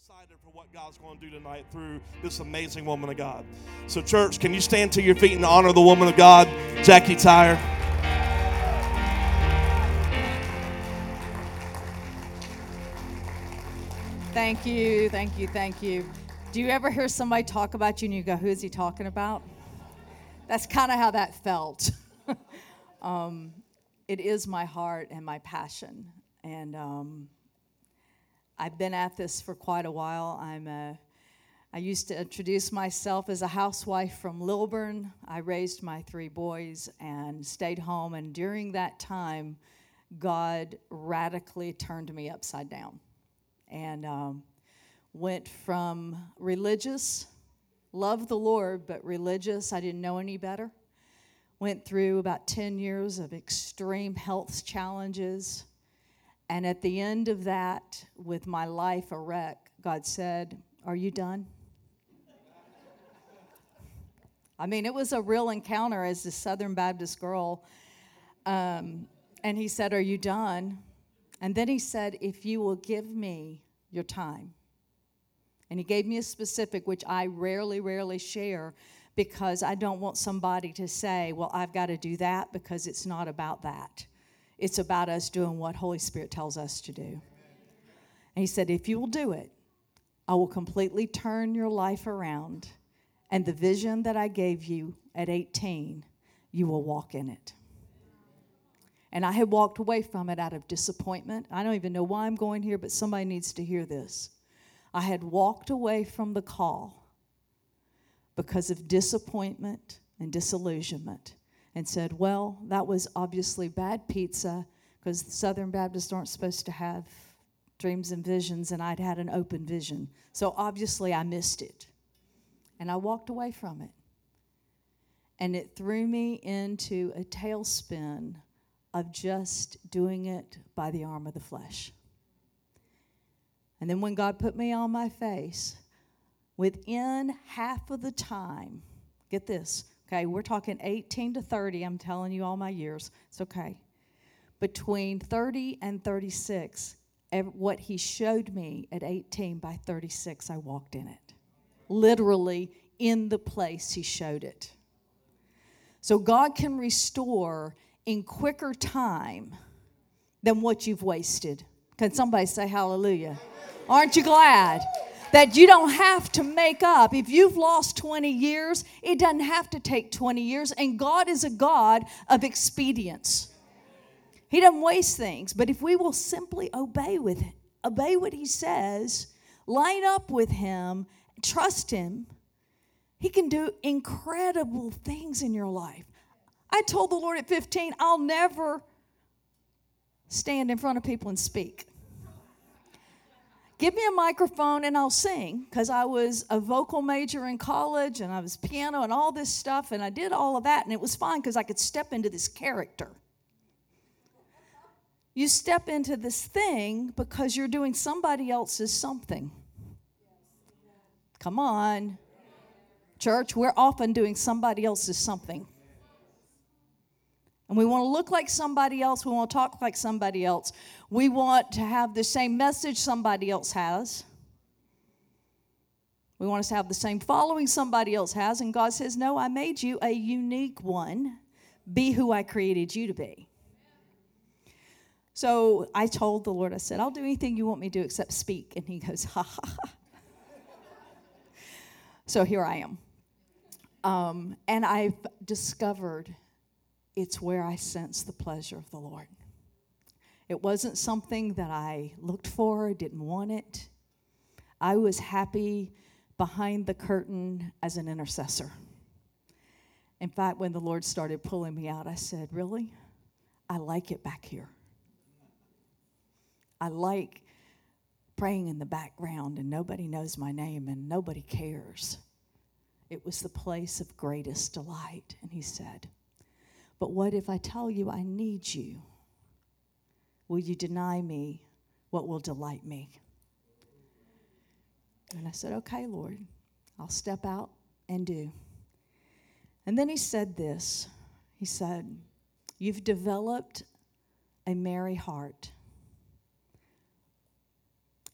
excited for what God's going to do tonight through this amazing woman of God. So, church, can you stand to your feet and honor the woman of God, Jacquie Tyre? Thank you, thank you, thank you. Do you ever hear somebody talk about you and you go, Who is he talking about? That's kind of how that felt. um, it is my heart and my passion. And um, I've been at this for quite a while. I'm a, I used to introduce myself as a housewife from Lilburn. I raised my three boys and stayed home. And during that time, God radically turned me upside down and um, went from religious, loved the Lord, but religious, I didn't know any better. Went through about 10 years of extreme health challenges. And at the end of that, with my life a wreck, God said, Are you done? I mean, it was a real encounter as a Southern Baptist girl. Um, and he said, Are you done? And then he said, If you will give me your time. And he gave me a specific, which I rarely, rarely share because I don't want somebody to say, Well, I've got to do that because it's not about that. It's about us doing what Holy Spirit tells us to do. And he said, If you will do it, I will completely turn your life around. And the vision that I gave you at 18, you will walk in it. And I had walked away from it out of disappointment. I don't even know why I'm going here, but somebody needs to hear this. I had walked away from the call because of disappointment and disillusionment and said, Well, that was obviously bad pizza because Southern Baptists aren't supposed to have dreams and visions, and I'd had an open vision. So obviously I missed it. And I walked away from it. And it threw me into a tailspin of just doing it by the arm of the flesh. And then when God put me on my face, within half of the time, get this, okay, we're talking 18 to 30, I'm telling you all my years, it's okay. Between 30 and 36, what he showed me at 18, by 36, I walked in it. Literally in the place he showed it. So God can restore in quicker time than what you've wasted. Can somebody say hallelujah? Aren't you glad? That you don't have to make up. If you've lost 20 years, it doesn't have to take 20 years. And God is a God of expedience. He doesn't waste things. But if we will simply obey with it, obey what He says, line up with Him, trust Him, He can do incredible things in your life. I told the Lord at 15, I'll never stand in front of people and speak. Give me a microphone and I'll sing because I was a vocal major in college and I was piano and all this stuff and I did all of that and it was fine because I could step into this character. You step into this thing because you're doing somebody else's something. Come on. Church, we're often doing somebody else's something. And we want to look like somebody else. We want to talk like somebody else. We want to have the same message somebody else has. We want us to have the same following somebody else has. And God says, No, I made you a unique one. Be who I created you to be. So I told the Lord, I said, I'll do anything you want me to do except speak. And he goes, Ha ha ha. so here I am. Um, and I've discovered it's where I sense the pleasure of the Lord. It wasn't something that I looked for, didn't want it. I was happy behind the curtain as an intercessor. In fact, when the Lord started pulling me out, I said, Really? I like it back here. I like praying in the background and nobody knows my name and nobody cares. It was the place of greatest delight. And he said, but what if I tell you I need you? Will you deny me what will delight me? And I said, Okay, Lord, I'll step out and do. And then he said this He said, You've developed a Mary heart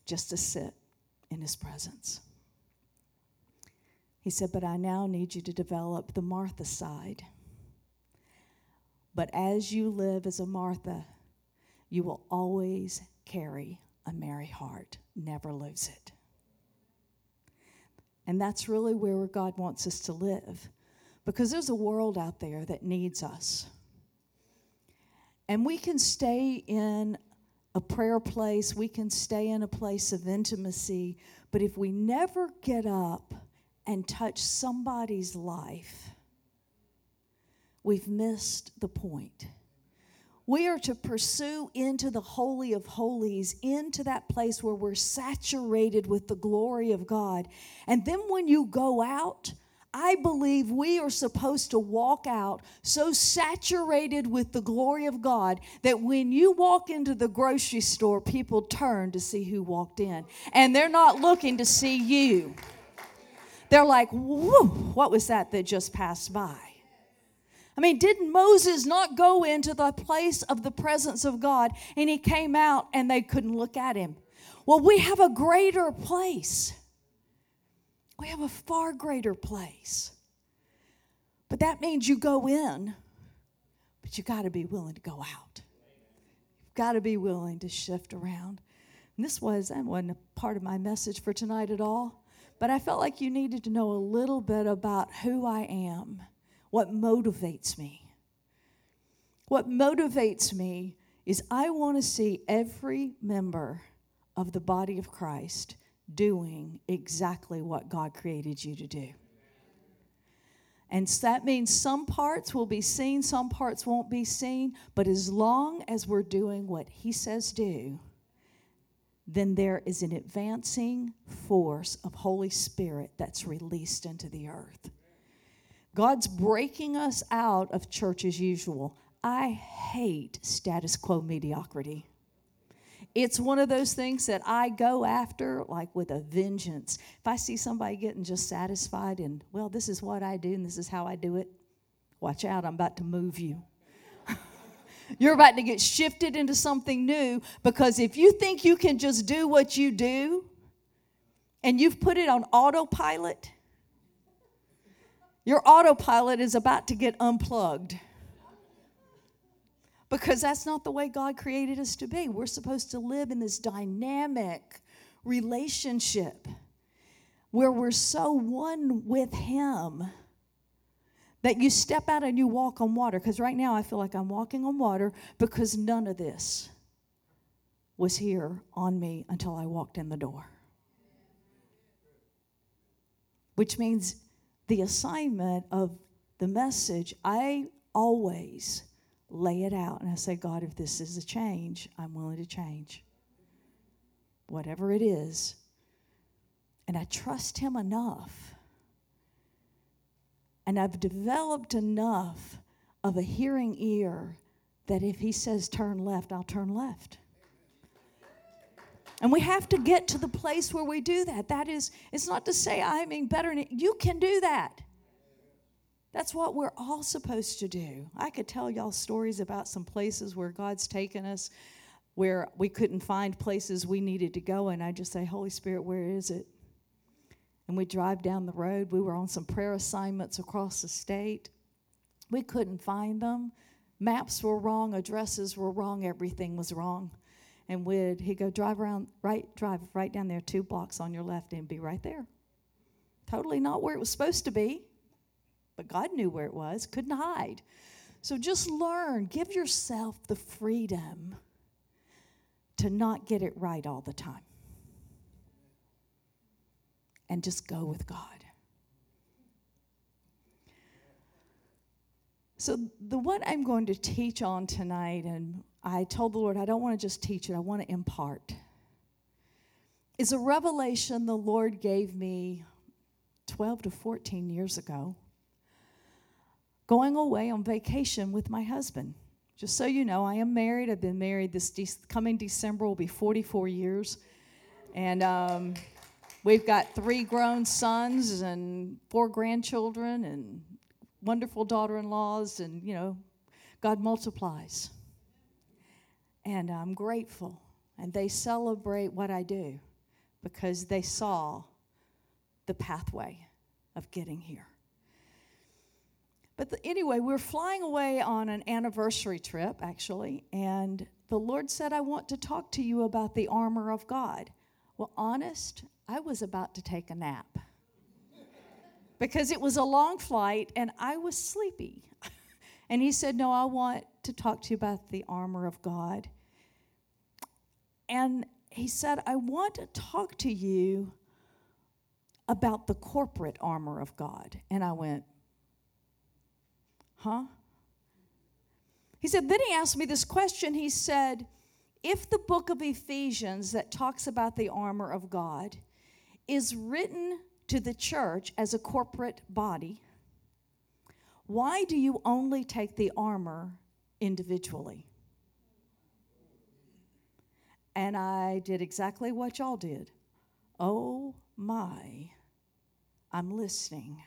just to sit in his presence. He said, But I now need you to develop the Martha side. But as you live as a Martha, you will always carry a Mary heart. Never lose it. And that's really where God wants us to live. Because there's a world out there that needs us. And we can stay in a prayer place, we can stay in a place of intimacy, but if we never get up and touch somebody's life, we've missed the point. We are to pursue into the Holy of Holies, into that place where we're saturated with the glory of God. And then when you go out, I believe we are supposed to walk out so saturated with the glory of God that when you walk into the grocery store, people turn to see who walked in. And they're not looking to see you. They're like, whoa, what was that that just passed by? I mean, didn't Moses not go into the place of the presence of God and he came out and they couldn't look at him? Well, we have a greater place. We have a far greater place. But that means you go in, but you got to be willing to go out. You've got to be willing to shift around. And this was, that wasn't a part of my message for tonight at all, but I felt like you needed to know a little bit about who I am, what motivates me. What motivates me is I want to see every member of the body of Christ doing exactly what God created you to do. And that means some parts will be seen, some parts won't be seen, but as long as we're doing what He says do, then there is an advancing force of Holy Spirit that's released into the earth. God's breaking us out of church as usual. I hate status quo mediocrity. It's one of those things that I go after like with a vengeance. If I see somebody getting just satisfied and, well, this is what I do and this is how I do it, watch out, I'm about to move you. You're about to get shifted into something new because if you think you can just do what you do and you've put it on autopilot, your autopilot is about to get unplugged because that's not the way God created us to be. We're supposed to live in this dynamic relationship where we're so one with Him that you step out and you walk on water. Because right now I feel like I'm walking on water because none of this was here on me until I walked in the door. Which means the assignment of the message, I always lay it out and I say, God, if this is a change, I'm willing to change. Whatever it is. And I trust Him enough. And I've developed enough of a hearing ear that if He says turn left, I'll turn left. And we have to get to the place where we do that. That is, it's not to say I'm mean better. You can do that. That's what we're all supposed to do. I could tell y'all stories about some places where God's taken us where we couldn't find places we needed to go, and I just say, Holy Spirit, where is it? And we drive down the road. We were on some prayer assignments across the state. We couldn't find them. Maps were wrong, addresses were wrong, everything was wrong. And we'd he'd go drive around right, drive right down there, two blocks on your left, and be right there. Totally not where it was supposed to be. But God knew where it was, couldn't hide. So just learn, give yourself the freedom to not get it right all the time. And just go with God. So, the what I'm going to teach on tonight, and I told the Lord I don't want to just teach it, I want to impart, is a revelation the Lord gave me 12 to 14 years ago going away on vacation with my husband. Just so you know, I am married. I've been married this de- coming December will be 44 years. And um, we've got three grown sons and four grandchildren and wonderful daughter in laws. And, you know, God multiplies. And I'm grateful. And they celebrate what I do. because they saw the pathway of getting here. But the, anyway, we we're flying away on an anniversary trip, actually, and the Lord said, I want to talk to you about the armor of God. Well, honest, I was about to take a nap because it was a long flight and I was sleepy. and He said, No, I want to talk to you about the armor of God. And He said, I want to talk to you about the corporate armor of God. And I went, Huh? He said, then he asked me this question. He said, if the book of Ephesians that talks about the armor of God is written to the church as a corporate body, why do you only take the armor individually? And I did exactly what y'all did. Oh my, I'm listening.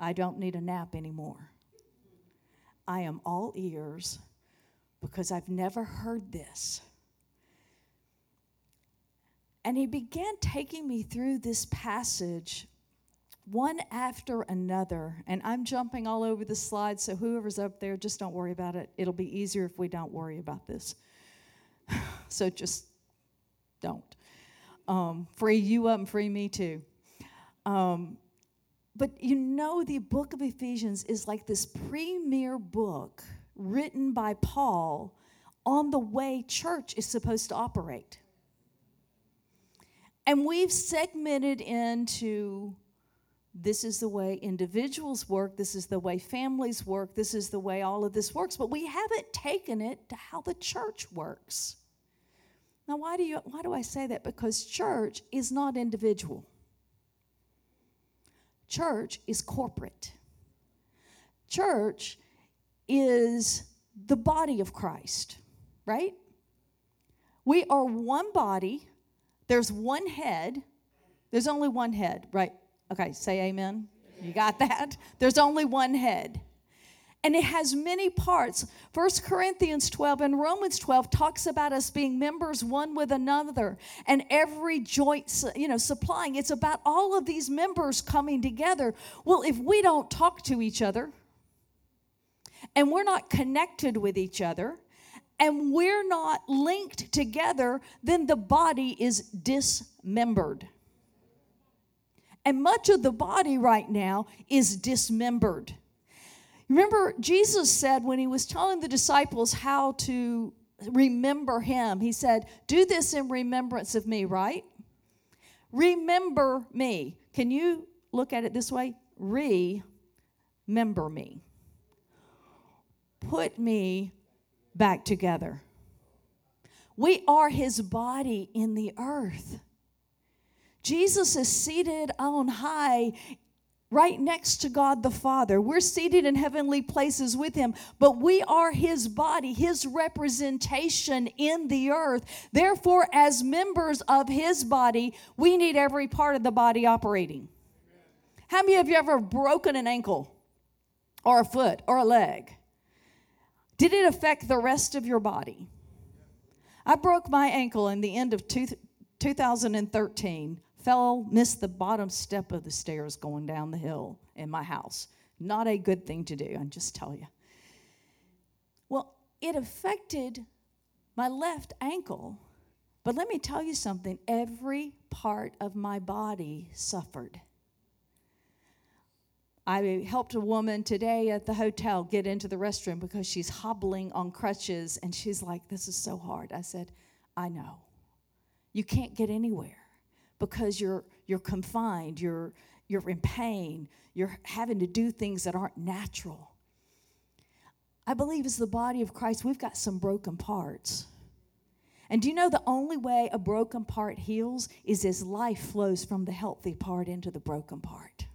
I don't need a nap anymore. I am all ears because I've never heard this. And he began taking me through this passage one after another. And I'm jumping all over the slide, so whoever's up there, just don't worry about it. It'll be easier if we don't worry about this. so just don't. Um, free you up and free me too. Um, but you know, the book of Ephesians is like this premier book written by Paul on the way church is supposed to operate. And we've segmented into this is the way individuals work, this is the way families work, this is the way all of this works, but we haven't taken it to how the church works. Now, why do, you, why do I say that? Because church is not individual. Church is corporate. Church is the body of Christ, right? We are one body, there's one head, there's only one head, right? Okay, say amen. You got that? There's only one head and it has many parts. First Corinthians 12 and Romans 12 talks about us being members one with another and every joint, you know, supplying. It's about all of these members coming together. Well, if we don't talk to each other and we're not connected with each other and we're not linked together, then the body is dismembered. And much of the body right now is dismembered. Remember, Jesus said when he was telling the disciples how to remember him, he said, Do this in remembrance of me, right? Remember me. Can you look at it this way? Remember me. Put me back together. We are his body in the earth. Jesus is seated on high right next to God the Father. We're seated in heavenly places with Him, but we are His body, His representation in the earth. Therefore, as members of His body, we need every part of the body operating. How many of you ever broken an ankle or a foot or a leg? Did it affect the rest of your body? I broke my ankle in the end of two, 2013 fell, missed the bottom step of the stairs going down the hill in my house. Not a good thing to do, I just tell you. Well, it affected my left ankle, but let me tell you something every part of my body suffered. I helped a woman today at the hotel get into the restroom because she's hobbling on crutches and she's like, This is so hard. I said, I know. You can't get anywhere because you're you're confined, you're you're in pain, you're having to do things that aren't natural. I believe as the body of Christ, we've got some broken parts. And do you know the only way a broken part heals is as life flows from the healthy part into the broken part?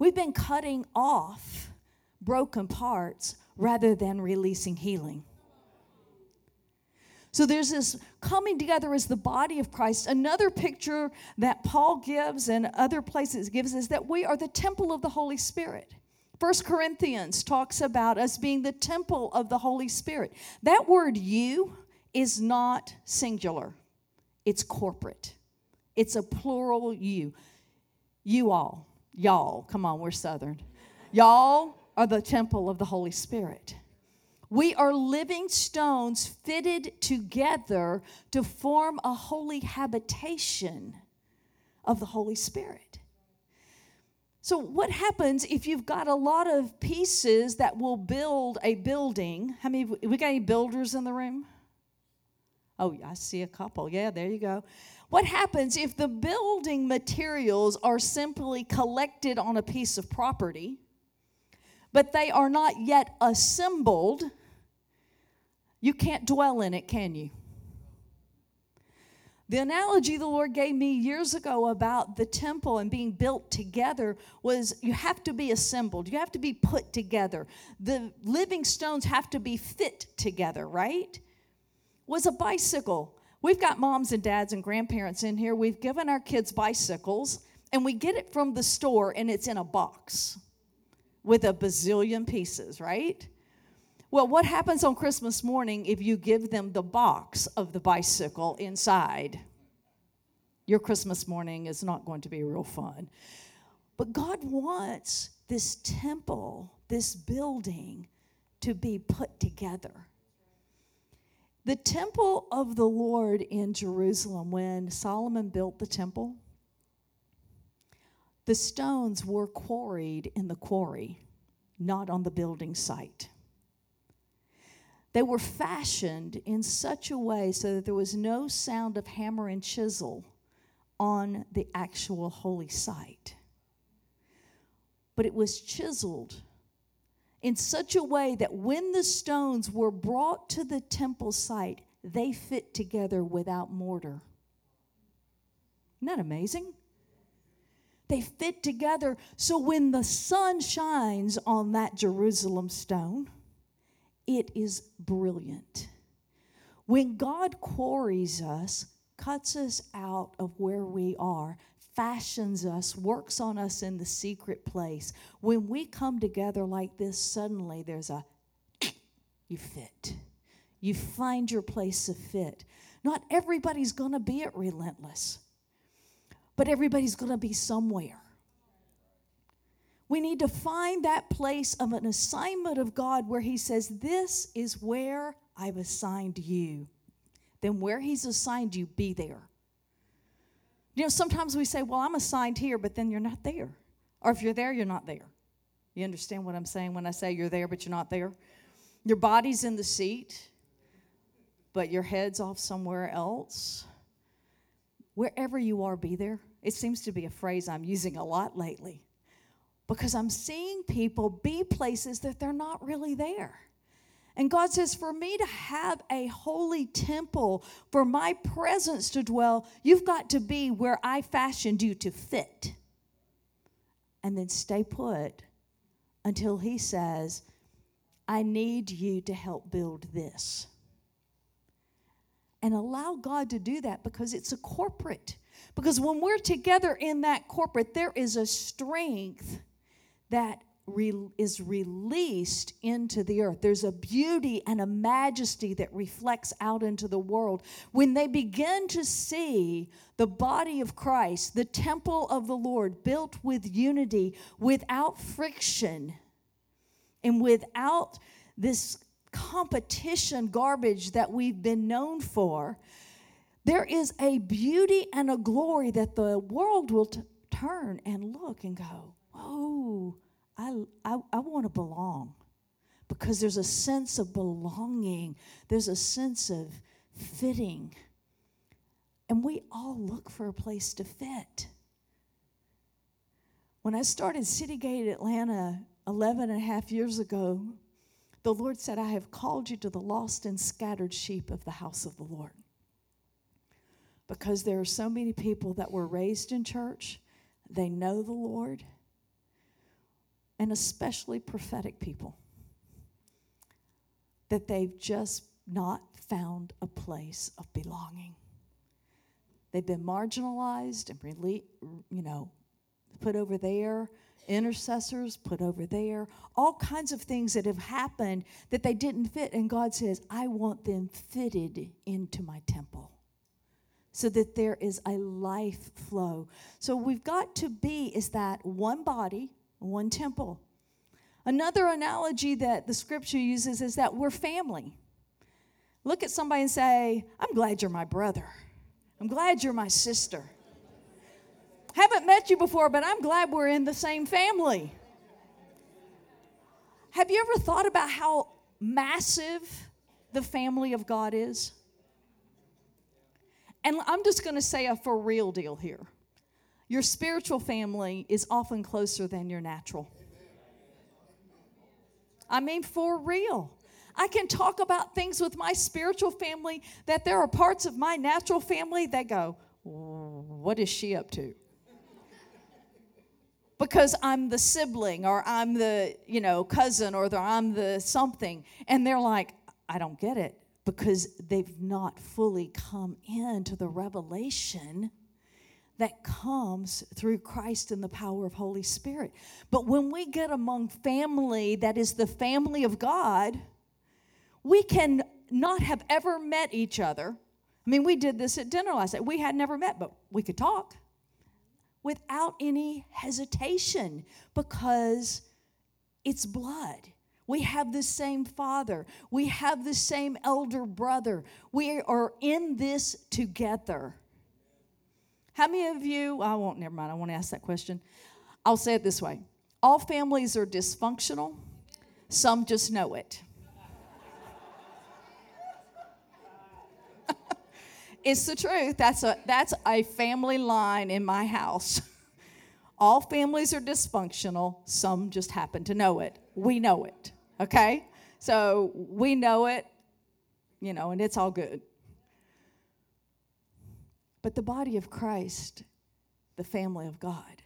We've been cutting off broken parts rather than releasing healing. So there's this coming together as the body of Christ. Another picture that Paul gives and other places gives is that we are the temple of the Holy Spirit. First Corinthians talks about us being the temple of the Holy Spirit. That word you is not singular. it's corporate. It's a plural you. You all, y'all, come on, we're Southern. Y'all are the temple of the Holy Spirit. We are living stones fitted together to form a holy habitation of the Holy Spirit. So, what happens if you've got a lot of pieces that will build a building? How many, we got any builders in the room? Oh, I see a couple. Yeah, there you go. What happens if the building materials are simply collected on a piece of property, but they are not yet assembled? You can't dwell in it, can you? The analogy the Lord gave me years ago about the temple and being built together was you have to be assembled, you have to be put together. The living stones have to be fit together, right? Was a bicycle. We've got moms and dads and grandparents in here. We've given our kids bicycles and we get it from the store and it's in a box with a bazillion pieces, right? Well, what happens on Christmas morning if you give them the box of the bicycle inside? Your Christmas morning is not going to be real fun. But God wants this temple, this building, to be put together. The temple of the Lord in Jerusalem, when Solomon built the temple, the stones were quarried in the quarry, not on the building site. They were fashioned in such a way so that there was no sound of hammer and chisel on the actual holy site. But it was chiseled in such a way that when the stones were brought to the temple site, they fit together without mortar. Isn't that amazing? They fit together so when the sun shines on that Jerusalem stone, it is brilliant. When God quarries us, cuts us out of where we are, fashions us, works on us in the secret place, when we come together like this, suddenly there's a you fit. You find your place of fit. Not everybody's going to be at relentless, but everybody's going to be somewhere. We need to find that place of an assignment of God where He says, This is where I've assigned you. Then, where He's assigned you, be there. You know, sometimes we say, Well, I'm assigned here, but then you're not there. Or if you're there, you're not there. You understand what I'm saying when I say you're there, but you're not there? Your body's in the seat, but your head's off somewhere else. Wherever you are, be there. It seems to be a phrase I'm using a lot lately because I'm seeing people be places that they're not really there. And God says, for me to have a holy temple, for my presence to dwell, you've got to be where I fashioned you to fit. And then stay put until He says, I need you to help build this. And allow God to do that because it's a corporate. Because when we're together in that corporate, there is a strength that re- is released into the earth. There's a beauty and a majesty that reflects out into the world. When they begin to see the body of Christ, the temple of the Lord, built with unity, without friction, and without this competition garbage that we've been known for, there is a beauty and a glory that the world will t- turn and look and go, oh, I, I, I want to belong because there's a sense of belonging, there's a sense of fitting. And we all look for a place to fit. When I started Citygate Atlanta 11 and a half years ago, the Lord said, I have called you to the lost and scattered sheep of the house of the Lord. Because there are so many people that were raised in church, they know the Lord, and especially prophetic people, that they've just not found a place of belonging. They've been marginalized and really, you know, put over there, intercessors put over there, all kinds of things that have happened that they didn't fit. And God says, I want them fitted into my temple so that there is a life flow. So we've got to be is that one body, one temple. Another analogy that the scripture uses is that we're family. Look at somebody and say, I'm glad you're my brother. I'm glad you're my sister. Haven't met you before, but I'm glad we're in the same family. Have you ever thought about how massive the family of God is? And I'm just going to say a for real deal here. Your spiritual family is often closer than your natural. I mean, for real. I can talk about things with my spiritual family that there are parts of my natural family that go, What is she up to? because I'm the sibling or I'm the, you know, cousin or the, I'm the something. And they're like, I don't get it because they've not fully come into the revelation that comes through Christ and the power of Holy Spirit. But when we get among family that is the family of God, we can not have ever met each other. I mean, we did this at dinner last night. We had never met, but we could talk without any hesitation because it's blood. We have the same father. We have the same elder brother. We are in this together. How many of you, I won't, never mind, I won't ask that question. I'll say it this way all families are dysfunctional, some just know it. it's the truth. That's a, that's a family line in my house. All families are dysfunctional, some just happen to know it. We know it, okay? So we know it, you know, and it's all good. But the body of Christ, the family of God,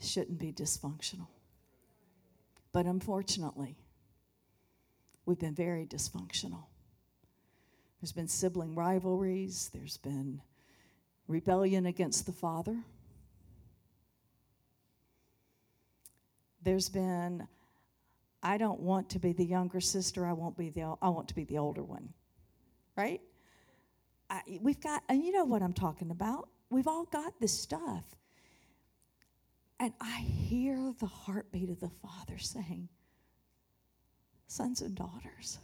shouldn't be dysfunctional. But unfortunately, we've been very dysfunctional. There's been sibling rivalries, there's been rebellion against the Father. There's been I don't want to be the younger sister, I won't be the I want to be the older one. Right? I, we've got and you know what I'm talking about. We've all got this stuff. And I hear the heartbeat of the Father saying, Sons and daughters,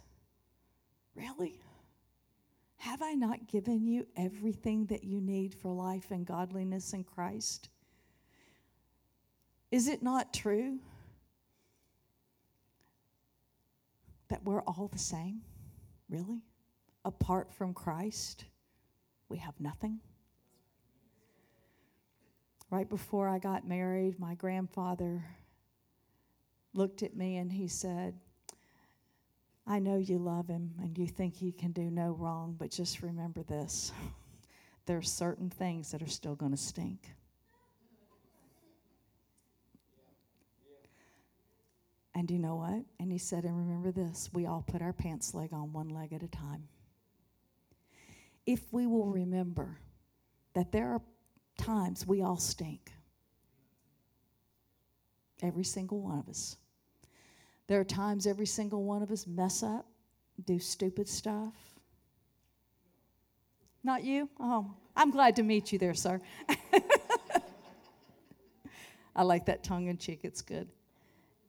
really? Have I not given you everything that you need for life and godliness in Christ? Is it not true that we're all the same? Really? Apart from Christ, we have nothing? Right before I got married, my grandfather looked at me and he said, I know you love him and you think he can do no wrong, but just remember this there are certain things that are still going to stink. And you know what? And he said, and remember this we all put our pants leg on one leg at a time. If we will remember that there are times we all stink, every single one of us. There are times every single one of us mess up, do stupid stuff. Not you? Oh, I'm glad to meet you there, sir. I like that tongue in cheek, it's good.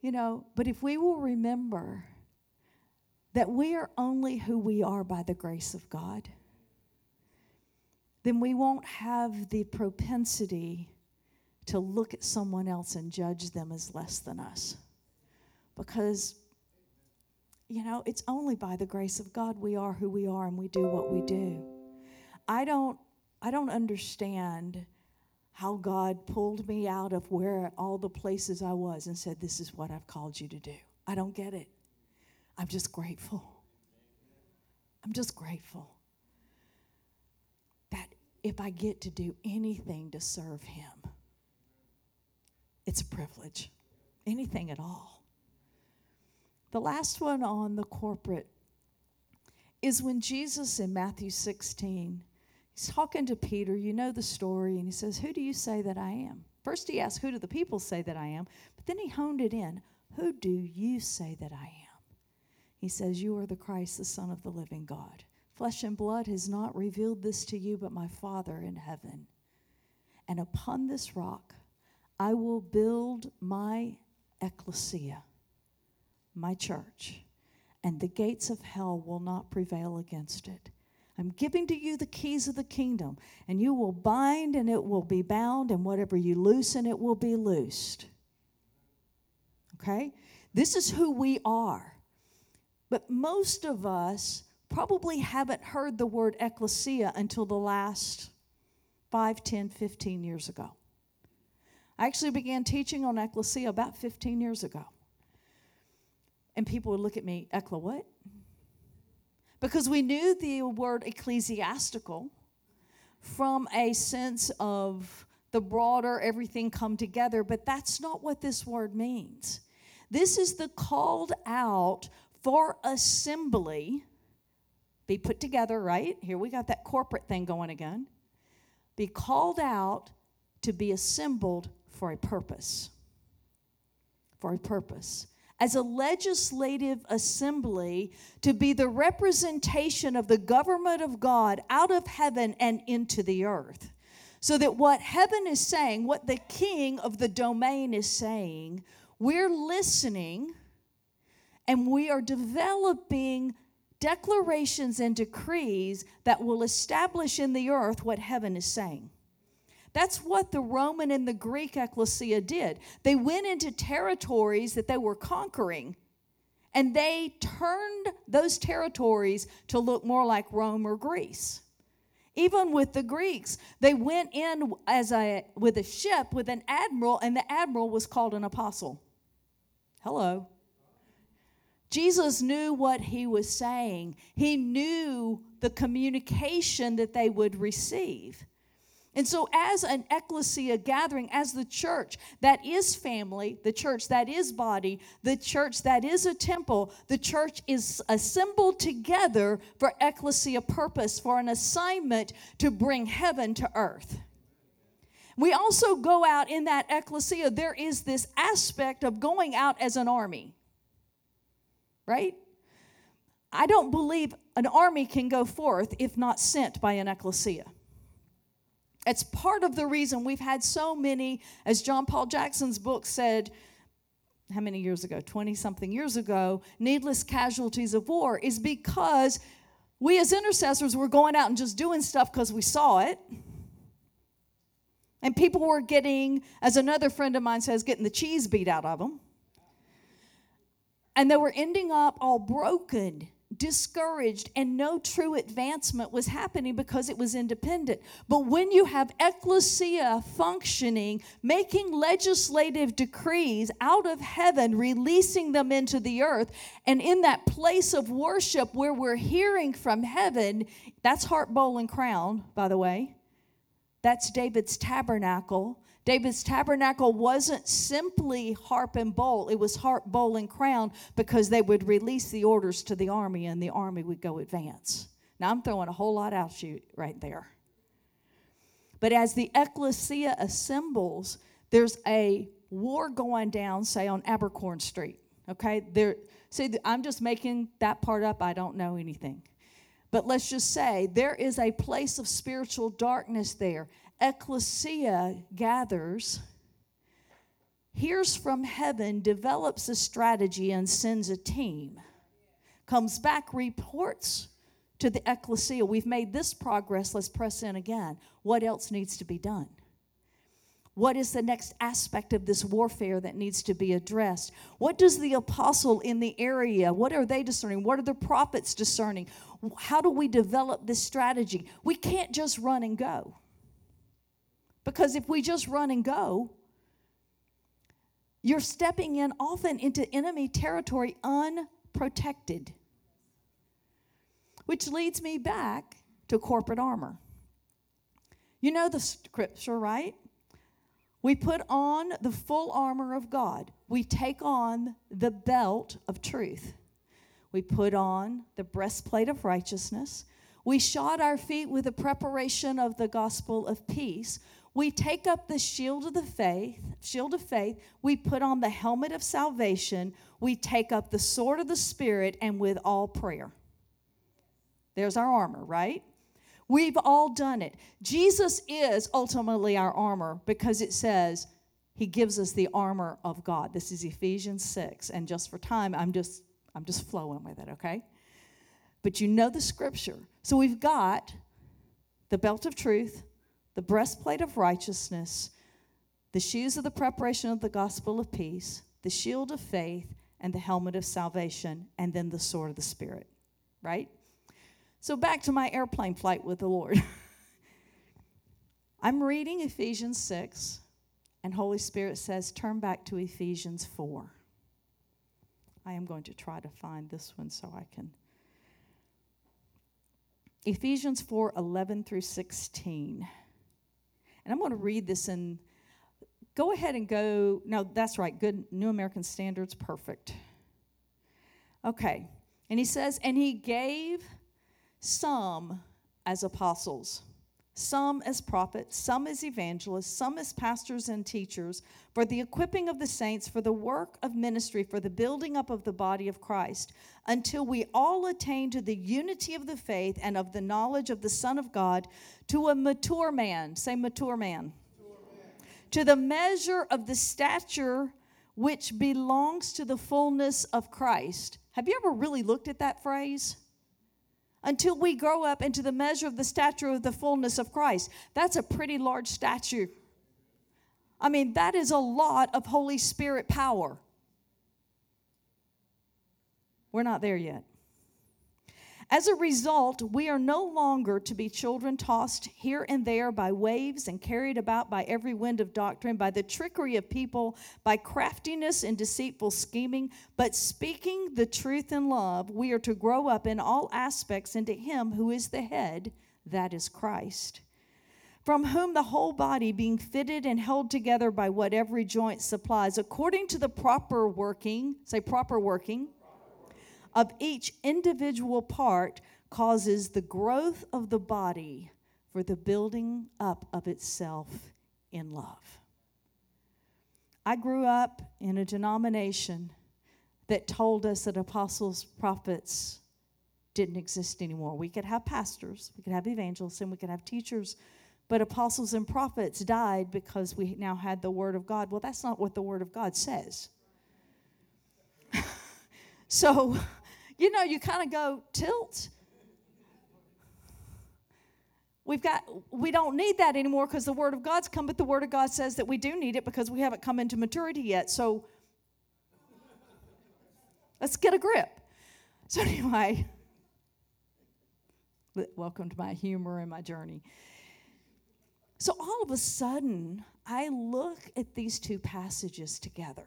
You know, but if we will remember that we are only who we are by the grace of God, then we won't have the propensity to look at someone else and judge them as less than us. Because you know it's only by the grace of god we are who we are and we do what we do. I don't i don't understand how god pulled me out of where all the places i was and said this is what i've called you to do. I don't get it. I'm just grateful. I'm just grateful if i get to do anything to serve him it's a privilege anything at all the last one on the corporate is when Jesus in Matthew 16, he's talking to Peter. You know the story, and he says, Who do you say that I am? First, he asked, Who do the people say that I am? But then he honed it in Who do you say that I am? He says, You are the Christ, the Son of the living God. Flesh and blood has not revealed this to you, but my Father in heaven. And upon this rock I will build my ecclesia, my church, and the gates of hell will not prevail against it. I'm giving to you the keys of the kingdom, and you will bind and it will be bound, and whatever you loosen, it will be loosed. Okay? This is who we are. But most of us probably haven't heard the word ecclesia until the last 5, 10, 15 years ago. I actually began teaching on ecclesia about 15 years ago. And people would look at me, Eccla, what? Because we knew the word ecclesiastical from a sense of the broader everything come together, but that's not what this word means. This is the called out for assembly be put together, right? Here we got that corporate thing going again. Be called out to be assembled for a purpose. For a purpose. As a legislative assembly, to be the representation of the government of God out of heaven and into the earth. So that what heaven is saying, what the king of the domain is saying, we're listening and we are developing declarations and decrees that will establish in the earth what heaven is saying. That's what the Roman and the Greek ecclesia did. They went into territories that they were conquering and they turned those territories to look more like Rome or Greece. Even with the Greeks, they went in as a with a ship with an admiral and the admiral was called an apostle. Hello. Jesus knew what he was saying, he knew the communication that they would receive. And so, as an ecclesia gathering, as the church that is family, the church that is body, the church that is a temple, the church is assembled together for ecclesia purpose, for an assignment to bring heaven to earth. We also go out in that ecclesia, there is this aspect of going out as an army right? I don't believe an army can go forth if not sent by an ecclesia. It's part of the reason we've had so many, as John Paul Jackson's book said, how many years ago? 20 something years ago, needless casualties of war, is because we as intercessors were going out and just doing stuff because we saw it. And people were getting, as another friend of mine says, getting the cheese beat out of them. And they were ending up all broken, discouraged, and no true advancement was happening because it was independent. But when you have ecclesia functioning, making legislative decrees out of heaven, releasing them into the earth, and in that place of worship where we're hearing from heaven, that's harp, Bowl and Crown, by the way. That's David's tabernacle. David's tabernacle wasn't simply harp and bowl, it was harp, bowl, and crown because they would release the orders to the army and the army would go advance. Now I'm throwing a whole lot out you right there. But as the ecclesia assembles, there's a war going down, say on Abercorn Street. Okay, there. See, I'm just making that part up. I don't know anything. But let's just say there is a place of spiritual darkness there ecclesia gathers, hears from heaven, develops a strategy, and sends a team. Comes back, reports to the ecclesia, we've made this progress, let's press in again. What else needs to be done? What is the next aspect of this warfare that needs to be addressed? What does the apostle in the area, what are they discerning? What are the prophets discerning? How do we develop this strategy? We can't just run and go. Because if we just run and go, you're stepping in often into enemy territory unprotected. Which leads me back to corporate armor. You know the scripture, right? We put on the full armor of God. We take on the belt of truth. We put on the breastplate of righteousness. We shod our feet with the preparation of the gospel of peace we take up the shield of the faith, shield of faith, we put on the helmet of salvation, we take up the sword of the spirit and with all prayer. There's our armor, right? We've all done it. Jesus is ultimately our armor because it says he gives us the armor of God. This is Ephesians 6 and just for time I'm just I'm just flowing with it, okay? But you know the scripture. So we've got the belt of truth, the breastplate of righteousness, the shoes of the preparation of the gospel of peace, the shield of faith, and the helmet of salvation, and then the sword of the Spirit, right? So back to my airplane flight with the Lord. I'm reading Ephesians 6, and Holy Spirit says, turn back to Ephesians 4. I am going to try to find this one so I can. Ephesians 4 11 through 16. And I'm going to read this in, go ahead and go, no, that's right, good, New American Standards, perfect. Okay. And he says, and he gave some as apostles, some as prophets, some as evangelists, some as pastors and teachers, for the equipping of the saints, for the work of ministry, for the building up of the body of Christ, until we all attain to the unity of the faith and of the knowledge of the Son of God, to a mature man. Say, mature man. Mature man. To the measure of the stature which belongs to the fullness of Christ. Have you ever really looked at that phrase? Until we grow up into the measure of the stature of the fullness of Christ. That's a pretty large statue. I mean, that is a lot of Holy Spirit power. We're not there yet. As a result, we are no longer to be children tossed here and there by waves and carried about by every wind of doctrine, by the trickery of people, by craftiness and deceitful scheming, but speaking the truth in love, we are to grow up in all aspects into Him who is the head, that is Christ. From whom the whole body, being fitted and held together by what every joint supplies, according to the proper working, say proper working of each individual part causes the growth of the body for the building up of itself in love. I grew up in a denomination that told us that apostles, prophets didn't exist anymore. We could have pastors, we could have evangelists, and we could have teachers, but apostles and prophets died because we now had the Word of God. Well, that's not what the Word of God says. so you know, you kind of go tilt. We've got we don't need that anymore because the word of God's come, but the word of God says that we do need it because we haven't come into maturity yet. So let's get a grip. So anyway, welcome to my humor and my journey. So all of a sudden, I look at these two passages together.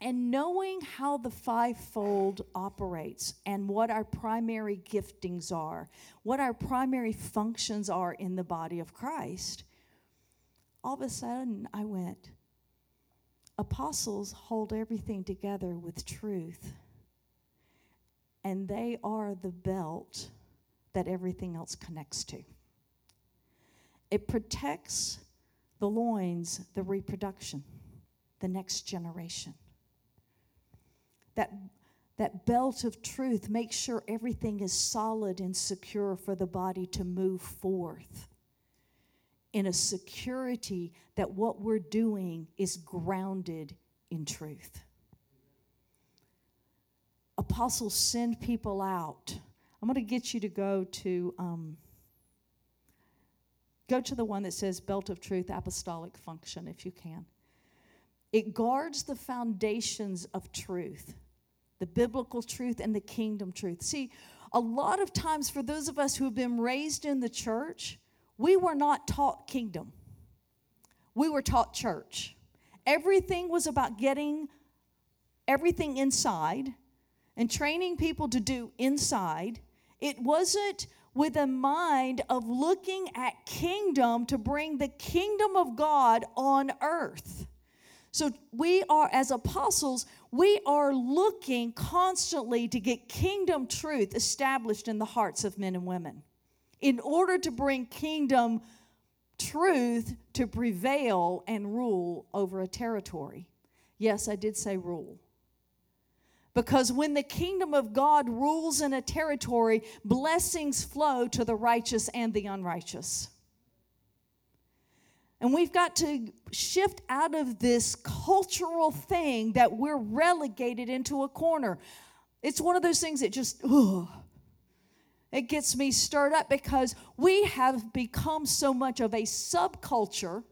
And knowing how the fivefold operates and what our primary giftings are, what our primary functions are in the body of Christ, all of a sudden I went, apostles hold everything together with truth. And they are the belt that everything else connects to. It protects the loins, the reproduction, the next generation that that belt of truth makes sure everything is solid and secure for the body to move forth in a security that what we're doing is grounded in truth. Apostles send people out. I'm going to get you to go to um, go to the one that says belt of truth apostolic function if you can. It guards the foundations of truth the biblical truth and the kingdom truth. See, a lot of times for those of us who have been raised in the church, we were not taught kingdom. We were taught church. Everything was about getting everything inside and training people to do inside. It wasn't with a mind of looking at kingdom to bring the kingdom of God on earth. So we are, as apostles, we are looking constantly to get kingdom truth established in the hearts of men and women in order to bring kingdom truth to prevail and rule over a territory. Yes, I did say rule. Because when the kingdom of God rules in a territory, blessings flow to the righteous and the unrighteous. And we've got to shift out of this cultural thing that we're relegated into a corner. It's one of those things that just, ugh, it gets me stirred up because we have become so much of a subculture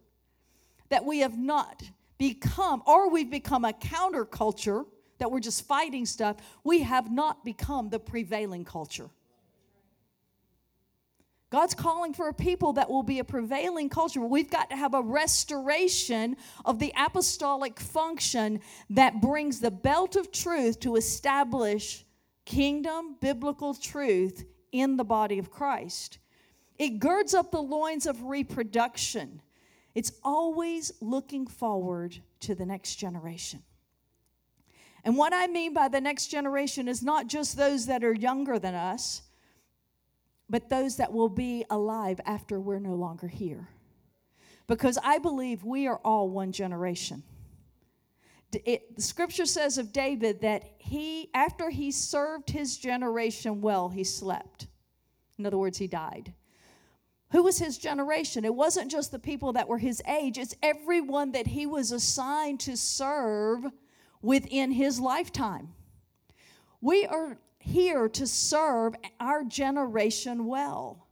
that we have not become, or we've become a counterculture that we're just fighting stuff. We have not become the prevailing culture. God's calling for a people that will be a prevailing culture. We've got to have a restoration of the apostolic function that brings the belt of truth to establish kingdom, biblical truth in the body of Christ. It girds up the loins of reproduction. It's always looking forward to the next generation. And what I mean by the next generation is not just those that are younger than us, but those that will be alive after we're no longer here. Because I believe we are all one generation. It, the scripture says of David that he, after he served his generation well, he slept. In other words, he died. Who was his generation? It wasn't just the people that were his age, it's everyone that he was assigned to serve within his lifetime. We are here to serve our generation well.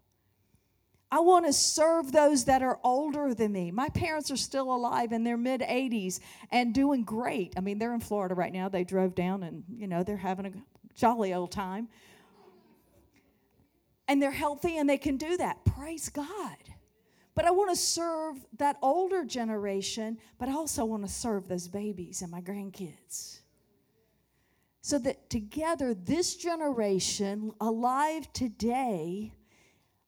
I want to serve those that are older than me. My parents are still alive in their mid 80s and doing great. I mean, they're in Florida right now. They drove down and, you know, they're having a jolly old time. And they're healthy and they can do that. Praise God. But I want to serve that older generation, but I also want to serve those babies and my grandkids so that together this generation alive today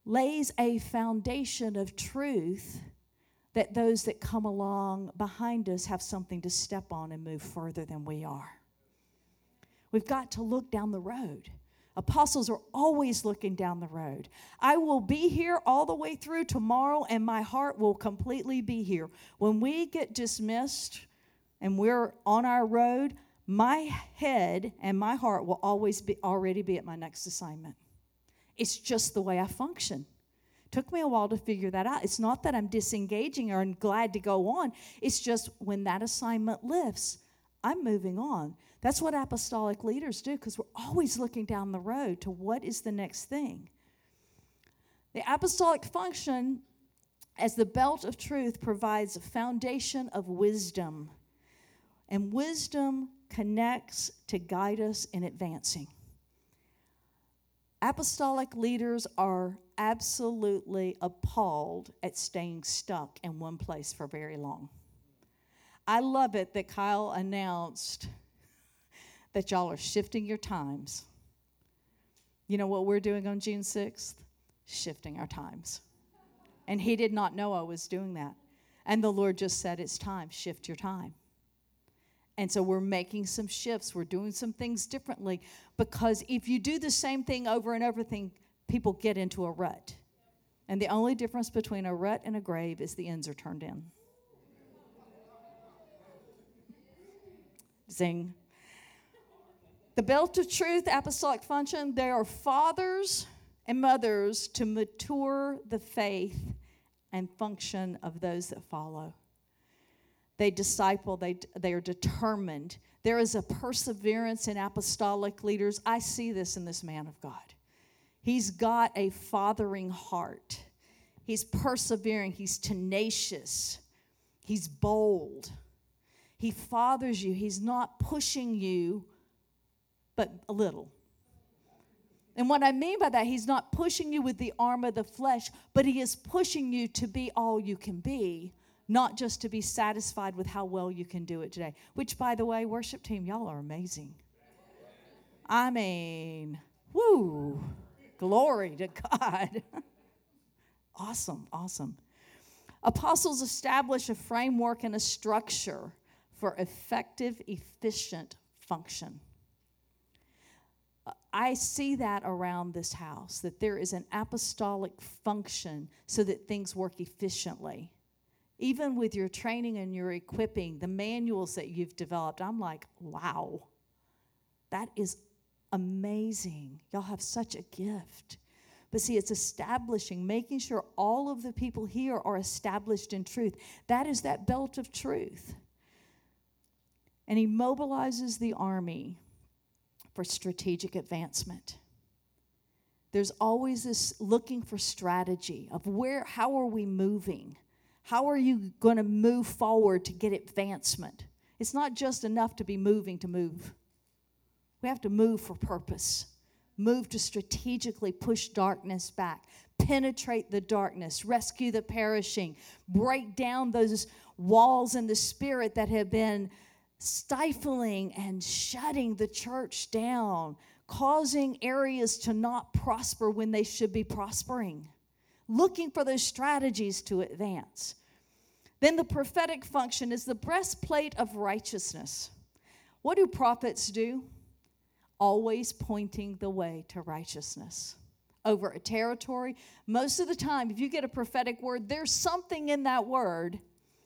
lays a foundation of truth that those that come along behind us have something to step on and move further than we are. We've got to look down the road. Apostles are always looking down the road. I will be here all the way through tomorrow, and my heart will completely be here. When we get dismissed and we're on our road, my head and my heart will always be already be at my next assignment. It's just the way I function. Took me a while to figure that out. It's not that I'm disengaging or I'm glad to go on. It's just when that assignment lifts, I'm moving on. That's what apostolic leaders do because we're always looking down the road to what is the next thing. The apostolic function as the belt of truth provides a foundation of wisdom. And wisdom connects to guide us in advancing. Apostolic leaders are absolutely appalled at staying stuck in one place for very long. I love it that Kyle announced that y'all are shifting your times. You know what we're doing on June 6th? Shifting our times. And he did not know I was doing that. And the Lord just said, It's time, shift your time. And so we're making some shifts. We're doing some things differently because if you do the same thing over and over, thing, people get into a rut. And the only difference between a rut and a grave is the ends are turned in. Zing. The belt of truth, apostolic function, they are fathers and mothers to mature the faith and function of those that follow. They disciple, they, they are determined. There is a perseverance in apostolic leaders. I see this in this man of God. He's got a fathering heart. He's persevering, he's tenacious, he's bold. He fathers you, he's not pushing you, but a little. And what I mean by that, he's not pushing you with the arm of the flesh, but he is pushing you to be all you can be not just to be satisfied with how well you can do it today. Which, by the way, worship team, y'all are amazing. I mean, woo, glory to God. awesome, awesome. Apostles establish a framework and a structure for effective, efficient function. Uh, I see that around this house, that there is an apostolic function so that things work efficiently even with your training and your equipping, the manuals that you've developed, I'm like, wow. That is amazing. Y'all have such a gift. But see, it's establishing, making sure all of the people here are established in truth. That is that belt of truth. And he mobilizes the army for strategic advancement. There's always this looking for strategy of where, how are we moving? How are you going to move forward to get advancement? It's not just enough to be moving to move. We have to move for purpose, move to strategically push darkness back, penetrate the darkness, rescue the perishing, break down those walls in the spirit that have been stifling and shutting the church down, causing areas to not prosper when they should be prospering, looking for those strategies to advance. Then the prophetic function is the breastplate of righteousness. What do prophets do? always pointing the way to righteousness over a territory. Most of the time, if you get a prophetic word, there's something in that word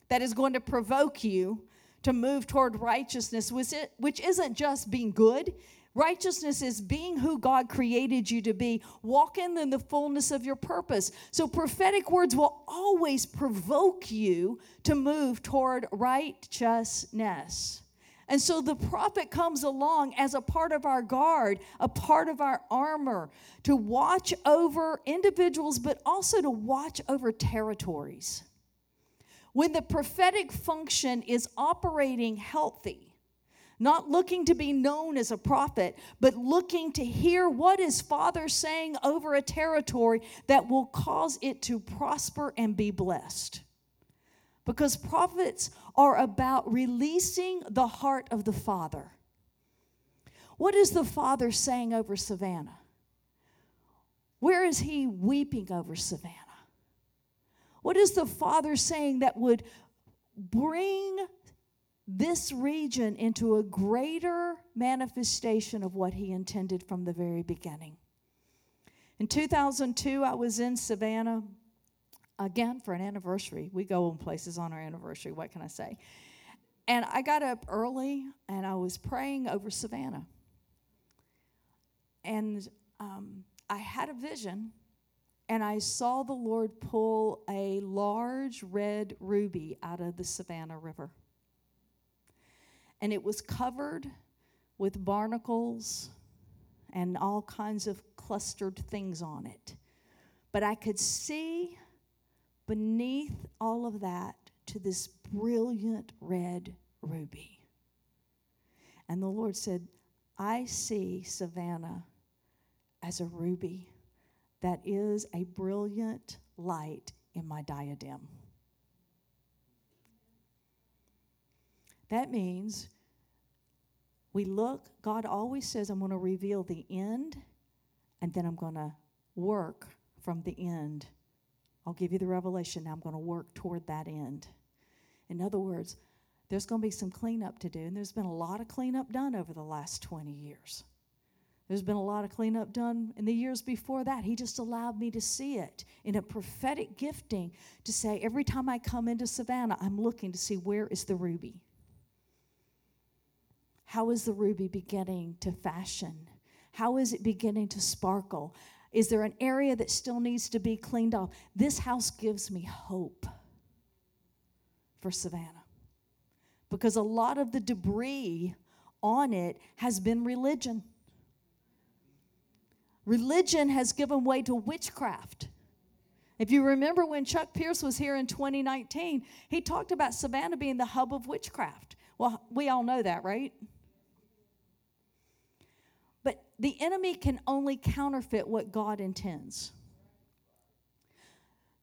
that is going to provoke you to move toward righteousness, which isn't just being good. Righteousness is being who God created you to be, walking in the fullness of your purpose. So, prophetic words will always provoke you to move toward righteousness. And so the prophet comes along as a part of our guard, a part of our armor, to watch over individuals, but also to watch over territories. When the prophetic function is operating healthy, not looking to be known as a prophet, but looking to hear what is Father saying over a territory that will cause it to prosper and be blessed because prophets are about releasing the heart of the Father. What is the Father saying over Savannah? Where is he weeping over Savannah? What is the Father saying that would bring this region into a greater manifestation of what he intended from the very beginning? In 2002, I was in Savannah again for an anniversary. We go on places on our anniversary. What can I say? And I got up early and I was praying over Savannah. And um, I had a vision and I saw the Lord pull a large red ruby out of the Savannah River. And it was covered with barnacles and all kinds of clustered things on it. But I could see beneath all of that to this brilliant red ruby. And the Lord said, I see Savannah as a ruby that is a brilliant light in my diadem. That means we look, God always says, I'm going to reveal the end, and then I'm going to work from the end I'll give you the revelation. Now I'm going to work toward that end. In other words, there's going to be some cleanup to do, and there's been a lot of cleanup done over the last 20 years. There's been a lot of cleanup done in the years before that. He just allowed me to see it in a prophetic gifting to say, every time I come into Savannah, I'm looking to see where is the ruby? How is the ruby beginning to fashion? How is it beginning to sparkle? Is there an area that still needs to be cleaned off? This house gives me hope for Savannah because a lot of the debris on it has been religion. Religion has given way to witchcraft. If you remember when Chuck Pierce was here in 2019, he talked about Savannah being the hub of witchcraft. Well, we all know that, right? The enemy can only counterfeit what God intends.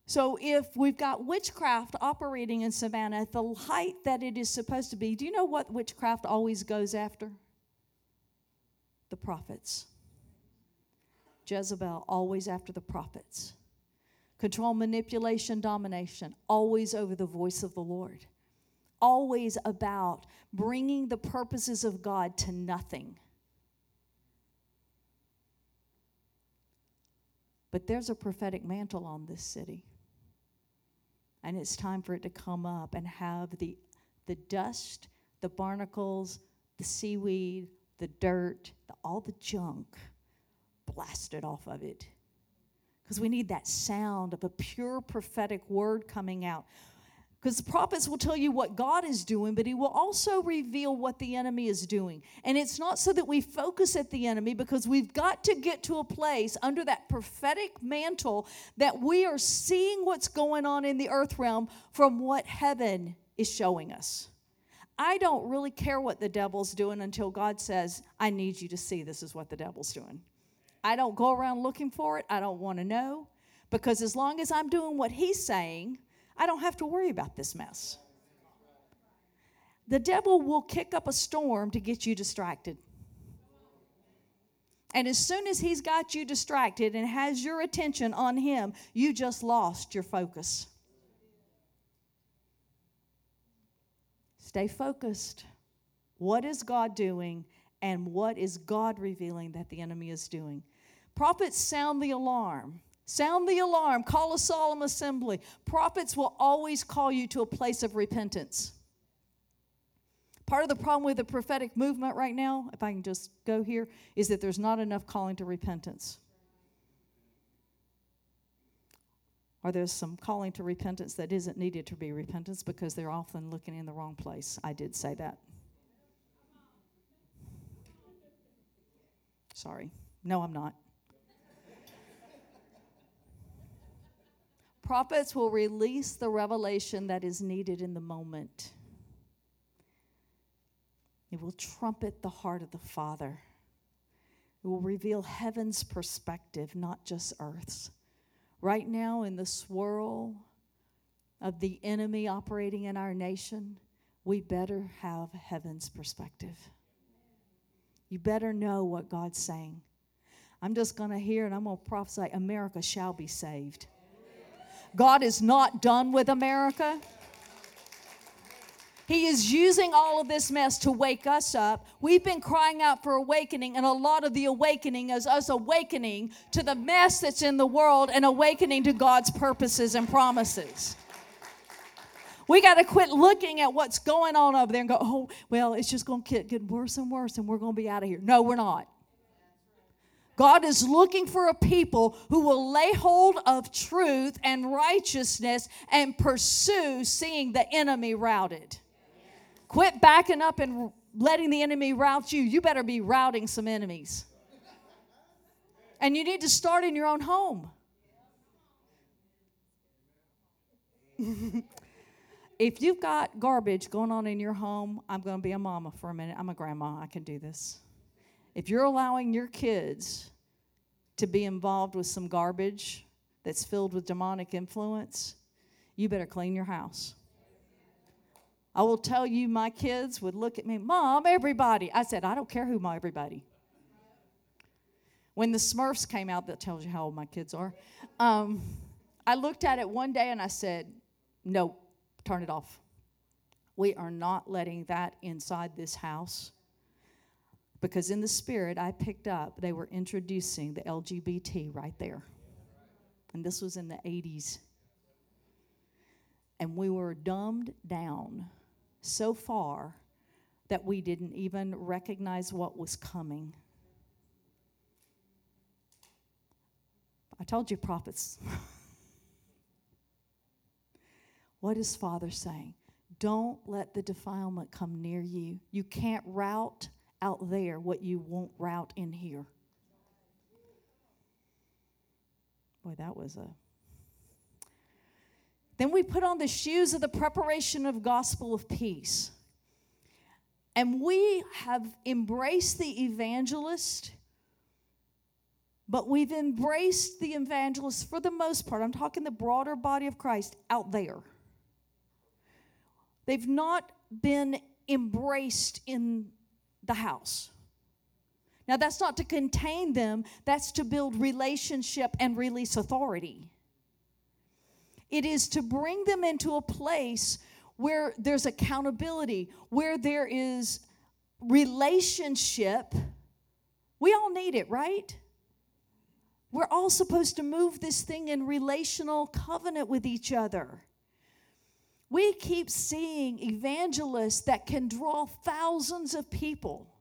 So, if we've got witchcraft operating in Savannah at the height that it is supposed to be, do you know what witchcraft always goes after? The prophets. Jezebel, always after the prophets. Control, manipulation, domination, always over the voice of the Lord. Always about bringing the purposes of God to nothing. But there's a prophetic mantle on this city. And it's time for it to come up and have the, the dust, the barnacles, the seaweed the dirt, the, all the junk blasted off of it. Because we need that sound of a pure prophetic word coming out. Because the prophets will tell you what God is doing, but He will also reveal what the enemy is doing. And it's not so that we focus at the enemy, because we've got to get to a place under that prophetic mantle that we are seeing what's going on in the earth realm from what heaven is showing us. I don't really care what the devil's doing until God says, I need you to see this is what the devil's doing. I don't go around looking for it. I don't want to know. Because as long as I'm doing what he's saying, I don't have to worry about this mess. The devil will kick up a storm to get you distracted. And as soon as he's got you distracted and has your attention on him, you just lost your focus. Stay focused. What is God doing, and what is God revealing that the enemy is doing? Prophets sound the alarm. Sound the alarm. Call a solemn assembly. Prophets will always call you to a place of repentance. Part of the problem with the prophetic movement right now, if I can just go here, is that there's not enough calling to repentance. Or there's some calling to repentance that isn't needed to be repentance because they're often looking in the wrong place. I did say that. Sorry. No, I'm not. Prophets will release the revelation that is needed in the moment. It will trumpet the heart of the Father. It will reveal heaven's perspective, not just earth's. Right now, in the swirl of the enemy operating in our nation, we better have heaven's perspective. You better know what God's saying. I'm just going to hear and I'm going to prophesy America shall be saved. God is not done with America. He is using all of this mess to wake us up. We've been crying out for awakening, and a lot of the awakening is us awakening to the mess that's in the world and awakening to God's purposes and promises. We got to quit looking at what's going on over there and go, oh, well, it's just going to get, worse and worse, and we're going to be out of here. No, we're not. God is looking for a people who will lay hold of truth and righteousness and pursue seeing the enemy routed. Quit backing up and letting the enemy rout you. You better be routing some enemies. And you need to start in your own home. if you've got garbage going on in your home, I'm going to be a mama for a minute. I'm a grandma. I can do this. If you're allowing your kids to be involved with some garbage that's filled with demonic influence, you better clean your house. I will tell you, my kids would look at me, Mom, everybody. I said, I don't care who my everybody. When the Smurfs came out, that tells you how old my kids are. Um, I looked at it one day and I said, No, turn it off. We are not letting that inside this house because in the spirit I picked up they were introducing the LGBT right there. And this was in the 80s. And we were dumbed down so far that we didn't even recognize what was coming. I told you, prophets. what is Father saying? Don't let the defilement come near you. You can't route out there what you won't route in here. Boy, that was a. Then we put on the shoes of the preparation of gospel of peace. And we have embraced the evangelist, but we've embraced the evangelist for the most part. I'm talking the broader body of Christ out there. They've not been embraced in the house. Now, that's not to contain them, that's to build relationship and release authority. It is to bring them into a place where there's accountability, where there is relationship. We all need it, right? We're all supposed to move this thing in relational covenant with each other. We keep seeing evangelists that can draw thousands of people.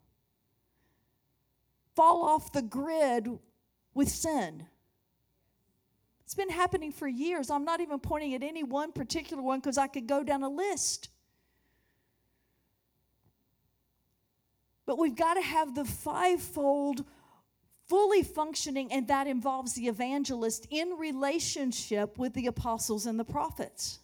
fall off the grid with sin. It's been happening for years. I'm not even pointing at any one particular one because I could go down a list. But we've got to have the fivefold fully functioning, and that involves the evangelist in relationship with the apostles and the prophets.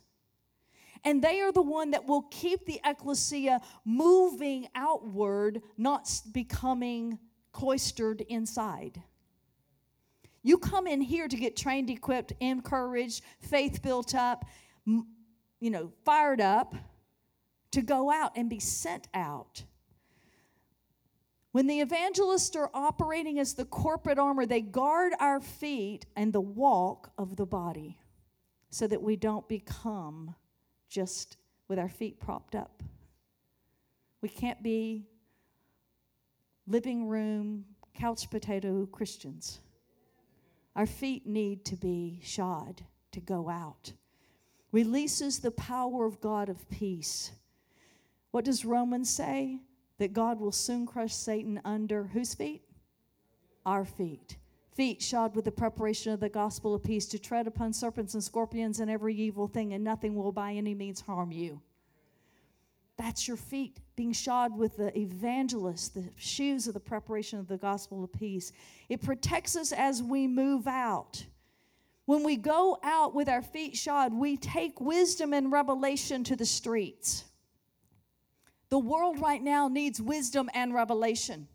And they are the one that will keep the ecclesia moving outward, not becoming cloistered inside. You come in here to get trained, equipped, encouraged, faith built up, you know, fired up to go out and be sent out. When the evangelists are operating as the corporate armor, they guard our feet and the walk of the body so that we don't become just with our feet propped up. We can't be living room, couch potato Christians. Our feet need to be shod to go out. Releases the power of God of peace. What does Romans say? That God will soon crush Satan under whose feet? Our feet. Feet shod with the preparation of the gospel of peace to tread upon serpents and scorpions and every evil thing, and nothing will by any means harm you. That's your feet being shod with the evangelist, the shoes of the preparation of the gospel of peace. It protects us as we move out. When we go out with our feet shod, we take wisdom and revelation to the streets. The world right now needs wisdom and revelation.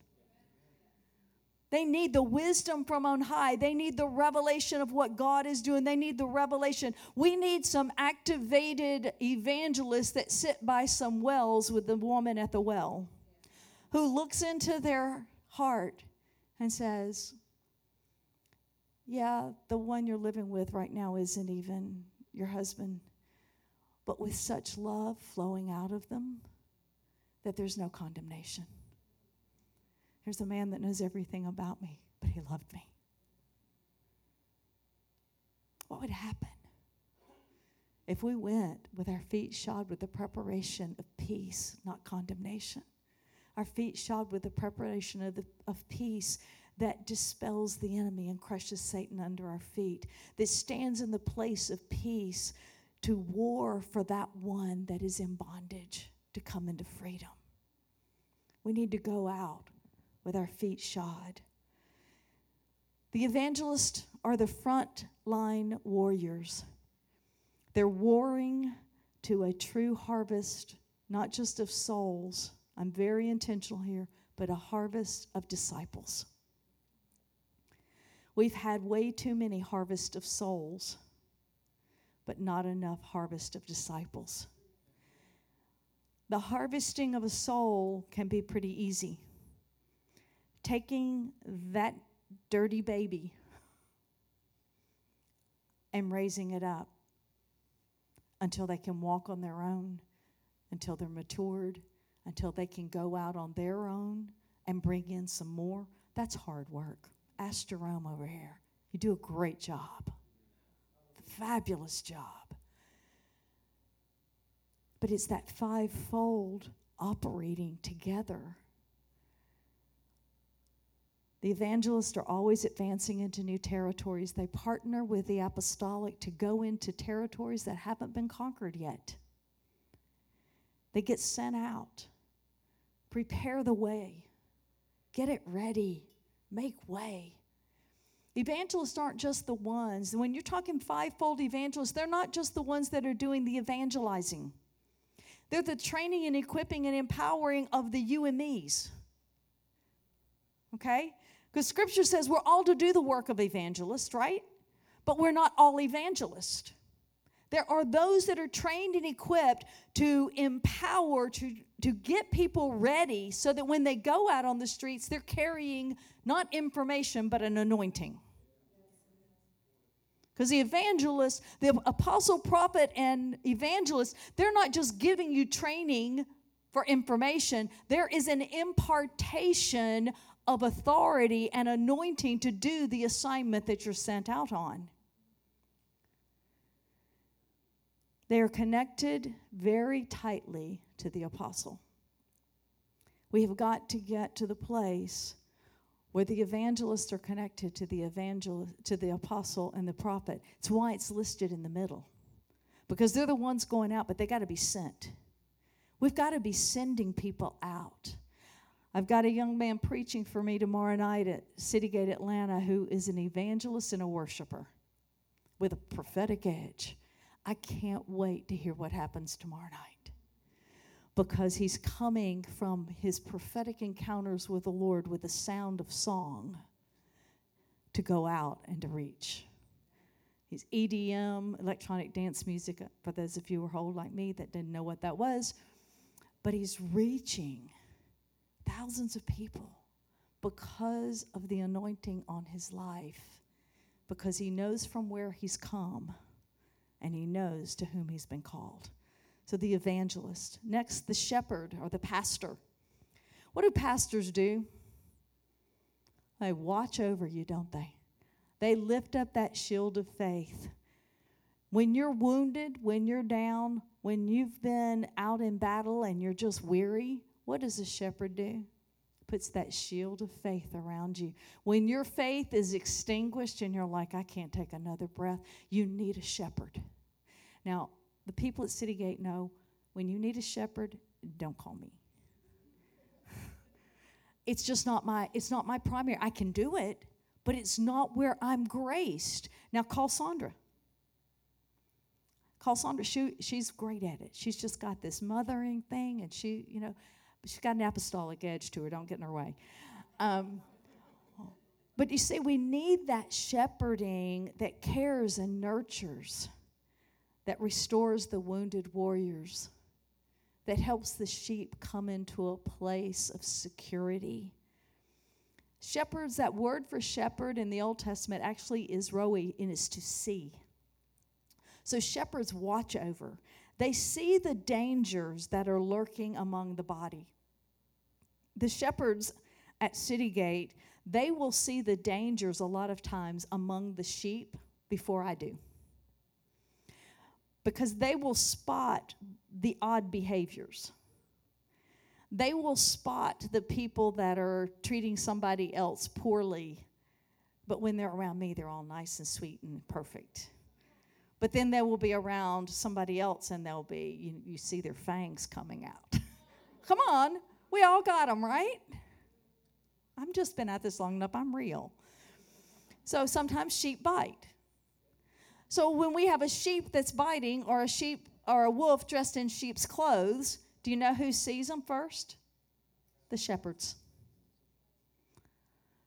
They need the wisdom from on high. They need the revelation of what God is doing. They need the revelation. We need some activated evangelists that sit by some wells with the woman at the well who looks into their heart and says, Yeah, the one you're living with right now isn't even your husband, but with such love flowing out of them that there's no condemnation. Here's a man that knows everything about me, but he loved me. What would happen if we went with our feet shod with the preparation of peace, not condemnation? Our feet shod with the preparation of, the, of peace that dispels the enemy and crushes Satan under our feet, that stands in the place of peace to war for that one that is in bondage to come into freedom. We need to go out with our feet shod. The evangelists are the front line warriors. They're warring to a true harvest, not just of souls. I'm very intentional here, but a harvest of disciples. We've had way too many harvest of souls, but not enough harvest of disciples. The harvesting of a soul can be pretty easy taking that dirty baby and raising it up until they can walk on their own, until they're matured, until they can go out on their own and bring in some more. That's hard work. Ask Jerome over here. You do a great job, fabulous job. But it's that fivefold operating together the evangelists are always advancing into new territories. They partner with the apostolic to go into territories that haven't been conquered yet. They get sent out, prepare the way, get it ready, make way. Evangelists aren't just the ones, when you're talking fivefold evangelists, they're not just the ones that are doing the evangelizing. They're the training and equipping and empowering of the you and me's. Okay? Because scripture says we're all to do the work of evangelist, right? But we're not all evangelists. There are those that are trained and equipped to empower, to, to get people ready so that when they go out on the streets, they're carrying not information, but an anointing. Because the evangelist, the apostle, prophet, and evangelist, they're not just giving you training for information, there is an impartation of authority and anointing to do the assignment that you're sent out on. They are connected very tightly to the apostle. We have got to get to the place where the evangelists are connected to the evangel to the apostle and the prophet. It's why it's listed in the middle. Because they're the ones going out, but they got to be sent. We've got to be sending people out. I've got a young man preaching for me tomorrow night at Citygate Atlanta who is an evangelist and a worshiper with a prophetic edge. I can't wait to hear what happens tomorrow night because he's coming from his prophetic encounters with the Lord with the sound of song to go out and to reach. He's EDM, electronic dance music, for those of you who are old like me that didn't know what that was. But he's reaching thousands of people because of the anointing on his life, because he knows from where he's come and he knows to whom he's been called. So, the evangelist. Next, the shepherd or the pastor. What do pastors do? They watch over you, don't they? They lift up that shield of faith. When you're wounded, when you're down, when you've been out in battle and you're just weary, what does a shepherd do? Puts that shield of faith around you. When your faith is extinguished and you're like, I can't take another breath, you need a shepherd. Now, the people at City Gate know when you need a shepherd, don't call me. it's just not my it's not my primary. I can do it, but it's not where I'm graced. Now call Sandra. Call Sandra. She, she's great at it. She's just got this mothering thing, and she, you know, she's got an apostolic edge to her. Don't get in her way. Um, but you see, we need that shepherding that cares and nurtures that restores the wounded warriors, that helps the sheep come into a place of security. Shepherds, that word for shepherd in the Old Testament actually is roi and is to see. So shepherds watch over. They see the dangers that are lurking among the body. The shepherds at city gate they will see the dangers a lot of times among the sheep before I do because they will spot the odd behaviors. They will spot the people that are treating somebody else poorly, but when they're around me, they're all nice and sweet and perfect. But then they will be around somebody else and they'll be, you, you see their fangs coming out. Come on, we all got them, right? I've just been at this long enough, I'm real. So sometimes sheep bite. So when we have a sheep that's biting or a sheep or a wolf dressed in sheep's clothes, do you know who sees them first? The shepherds.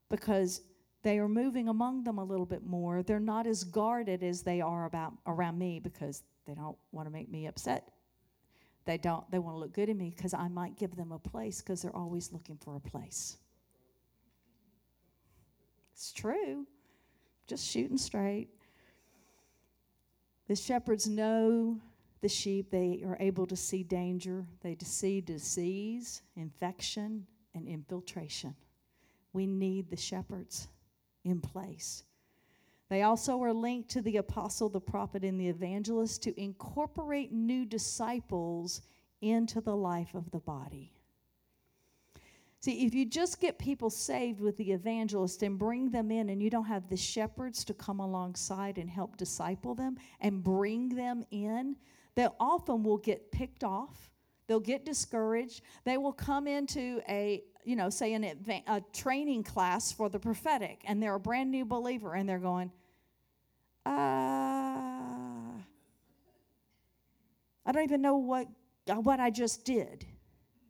Because they are moving among them a little bit more. They're not as guarded as they are about around me because they don't want to make me upset. They don't they want to look good in me because I might give them a place because they're always looking for a place. It's true. Just shooting straight. The shepherds know the sheep. They are able to see danger. They see disease, infection, and infiltration. We need the shepherds in place. They also are linked to the apostle, the prophet, and the evangelist to incorporate new disciples into the life of the body. See, if you just get people saved with the evangelist and bring them in, and you don't have the shepherds to come alongside and help disciple them and bring them in, they often will get picked off. They'll get discouraged. They will come into a, you know, say an adva- a training class for the prophetic, and they're a brand new believer, and they're going, uh, I don't even know what what I just did,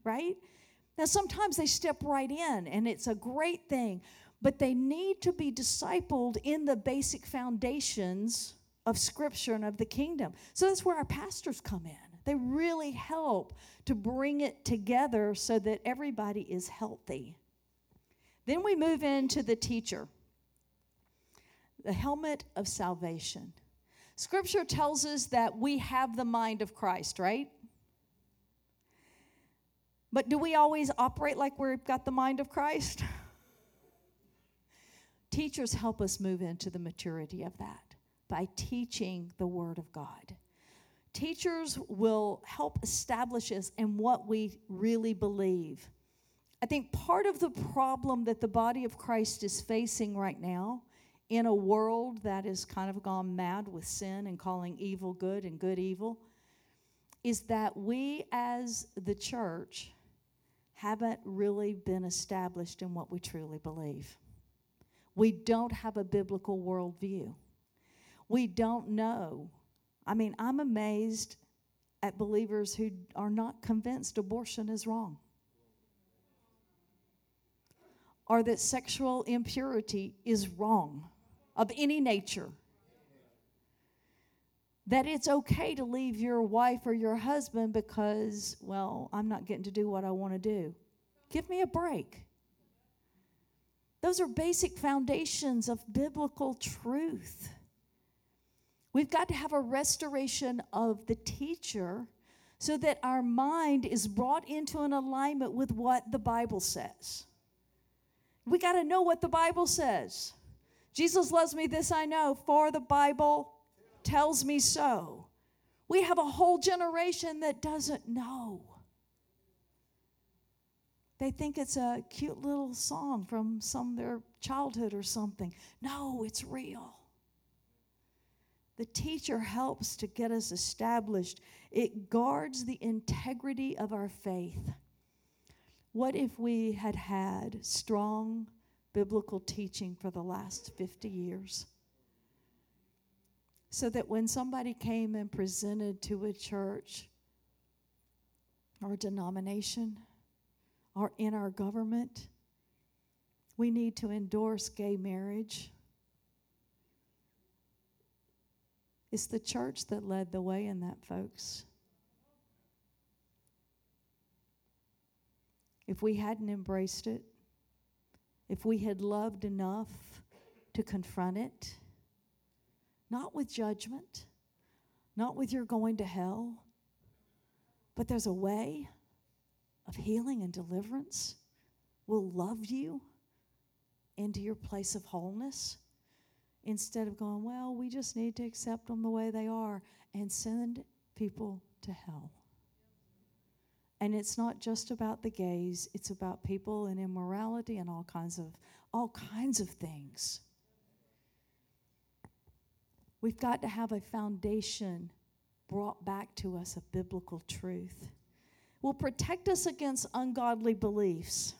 right? Now, sometimes they step right in, and it's a great thing, but they need to be discipled in the basic foundations of Scripture and of the kingdom. So that's where our pastors come in. They really help to bring it together so that everybody is healthy. Then we move into the teacher, the helmet of salvation. Scripture tells us that we have the mind of Christ, right? But do we always operate like we've got the mind of Christ? Teachers help us move into the maturity of that by teaching the Word of God. Teachers will help establish us in what we really believe. I think part of the problem that the body of Christ is facing right now in a world that has kind of gone mad with sin and calling evil good and good evil is that we as the church haven't really been established in what we truly believe. We don't have a biblical worldview. We don't know. I mean, I'm amazed at believers who are not convinced abortion is wrong or that sexual impurity is wrong of any nature. That it's okay to leave your wife or your husband because, well, I'm not getting to do what I want to do. Give me a break. Those are basic foundations of biblical truth. We've got to have a restoration of the teacher so that our mind is brought into an alignment with what the Bible says. We got to know what the Bible says. Jesus loves me, this I know, for the Bible tells me so. We have a whole generation that doesn't know. They think it's a cute little song from some their childhood or something. No, it's real. The teacher helps to get us established. It guards the integrity of our faith. What if we had had strong biblical teaching for the last 50 years? So that when somebody came and presented to a church or denomination, or in our government. We need to endorse gay marriage. It's the church that led the way in that, folks. If we hadn't embraced it, if we had loved enough to confront it, not with judgment, not with you're going to hell, but there's a way of healing and deliverance We'll love you into your place of wholeness instead of going, well, we just need to accept them the way they are and send people to hell. And it's not just about the gays, it's about people and immorality and all kinds of all kinds of things. We've got to have a foundation brought back to us of biblical truth will protect us against ungodly beliefs,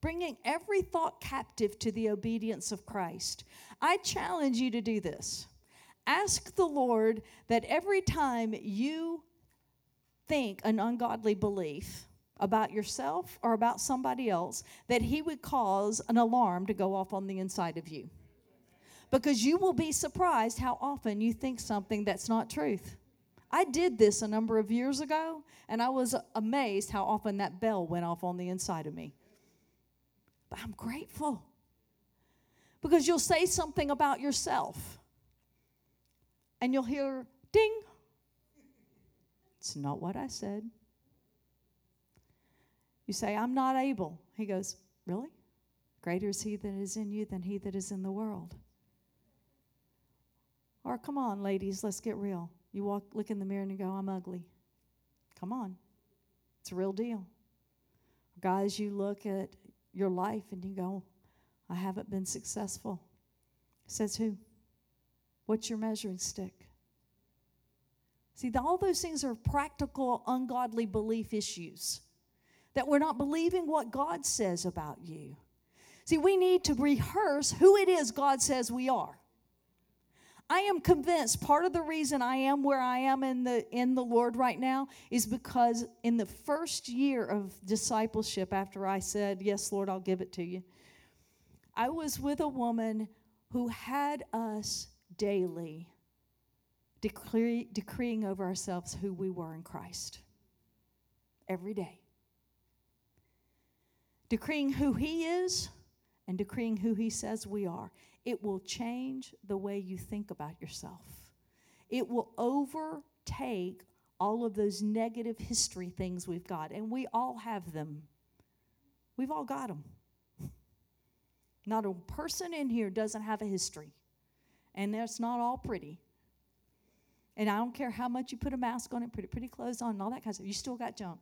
bringing every thought captive to the obedience of Christ. I challenge you to do this. Ask the Lord that every time you think an ungodly belief about yourself or about somebody else, that He would cause an alarm to go off on the inside of you. Because you will be surprised how often you think something that's not truth. I did this a number of years ago, and I was amazed how often that bell went off on the inside of me. But I'm grateful because you'll say something about yourself, and you'll hear ding. It's not what I said. You say, I'm not able. He goes, Really? Greater is he that is in you than he that is in the world. Or come on, ladies, let's get real. You walk, look in the mirror and you go, I'm ugly. Come on. It's a real deal. Guys, you look at your life and you go, I haven't been successful. Says who? What's your measuring stick? See, all those things are practical, ungodly belief issues that we're not believing what God says about you. See, we need to rehearse who it is God says we are. I am convinced part of the reason I am where I am in the in the Lord right now is because in the first year of discipleship after I said, "Yes, Lord, I'll give it to you." I was with a woman who had us daily decree, decreeing over ourselves who we were in Christ. Every day. Decreeing who he is and decreeing who he says we are it will change the way you think about yourself. It will overtake all of those negative history things we've got, and we all have them. We've all got them. Not a person in here doesn't have a history, and that's not all pretty. And I don't care how much you put a mask on it, put pretty clothes on, and all that kind of stuff, you still got junk.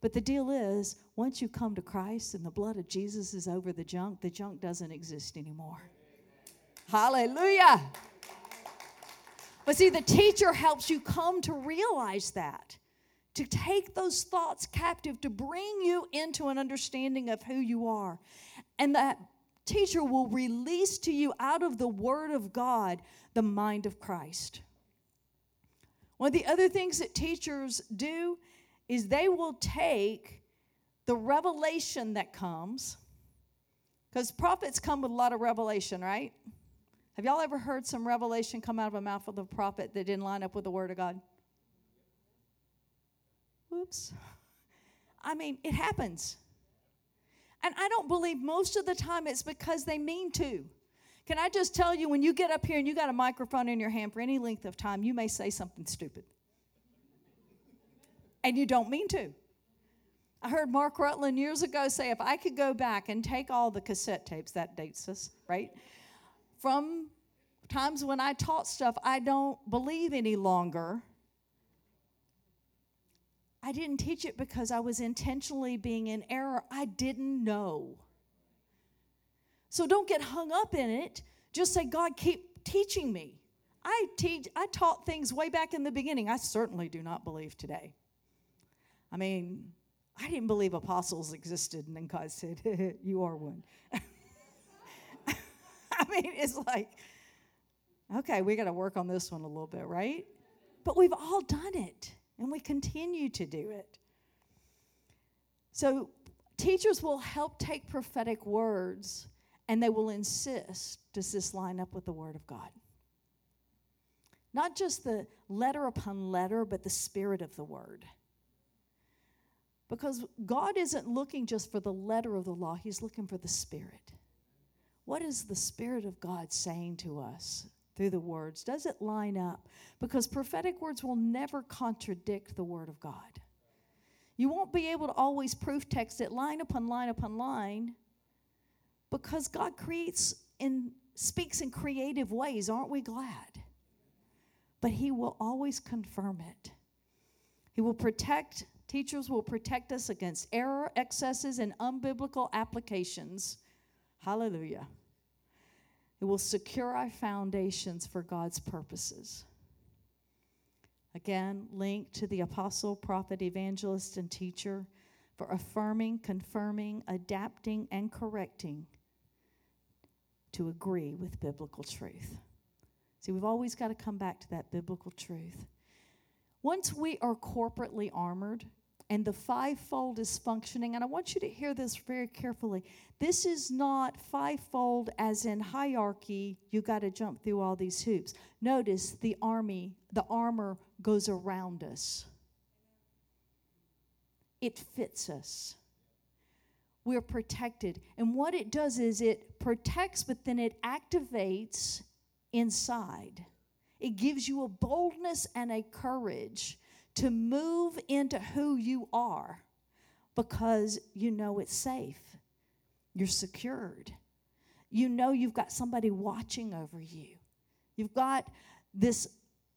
But the deal is, once you come to Christ and the blood of Jesus is over the junk, the junk doesn't exist anymore. Hallelujah. But see, the teacher helps you come to realize that, to take those thoughts captive, to bring you into an understanding of who you are. And that teacher will release to you out of the Word of God the mind of Christ. One of the other things that teachers do is they will take the revelation that comes, because prophets come with a lot of revelation, right? Have y'all ever heard some revelation come out of a mouth of the prophet that didn't line up with the Word of God? Whoops. I mean, it happens. And I don't believe most of the time it's because they mean to. Can I just tell you, when you get up here and you got a microphone in your hand for any length of time, you may say something stupid. And you don't mean to. I heard Mark Rutland years ago say if I could go back and take all the cassette tapes, that dates us, right? From times when I taught stuff I don't believe any longer. I didn't teach it because I was intentionally being in error. I didn't know. So don't get hung up in it. Just say, God, keep teaching me. I teach I taught things way back in the beginning. I certainly do not believe today. I mean, I didn't believe apostles existed, and then God said, You are one. I mean, it's like, okay, we got to work on this one a little bit, right? But we've all done it and we continue to do it. So, teachers will help take prophetic words and they will insist does this line up with the Word of God? Not just the letter upon letter, but the spirit of the Word. Because God isn't looking just for the letter of the law, He's looking for the Spirit. What is the Spirit of God saying to us? Through the words? Does it line up? Because prophetic words will never contradict the Word of God. You won't be able to always proof text it line upon line upon line because God creates and speaks in creative ways. Aren't we glad? But He will always confirm it. He will protect, teachers will protect us against error, excesses, and unbiblical applications. Hallelujah. It will secure our foundations for God's purposes. Again, linked to the apostle, prophet, evangelist, and teacher for affirming, confirming, adapting, and correcting to agree with biblical truth. See, we've always got to come back to that biblical truth. Once we are corporately armored, and the fivefold is functioning. And I want you to hear this very carefully. This is not fivefold as in hierarchy, you got to jump through all these hoops. Notice the army, the armor goes around us, it fits us. We're protected. And what it does is it protects, but then it activates inside. It gives you a boldness and a courage to move into who you are because you know it's safe. You're secured. You know you've got somebody watching over you. You've got this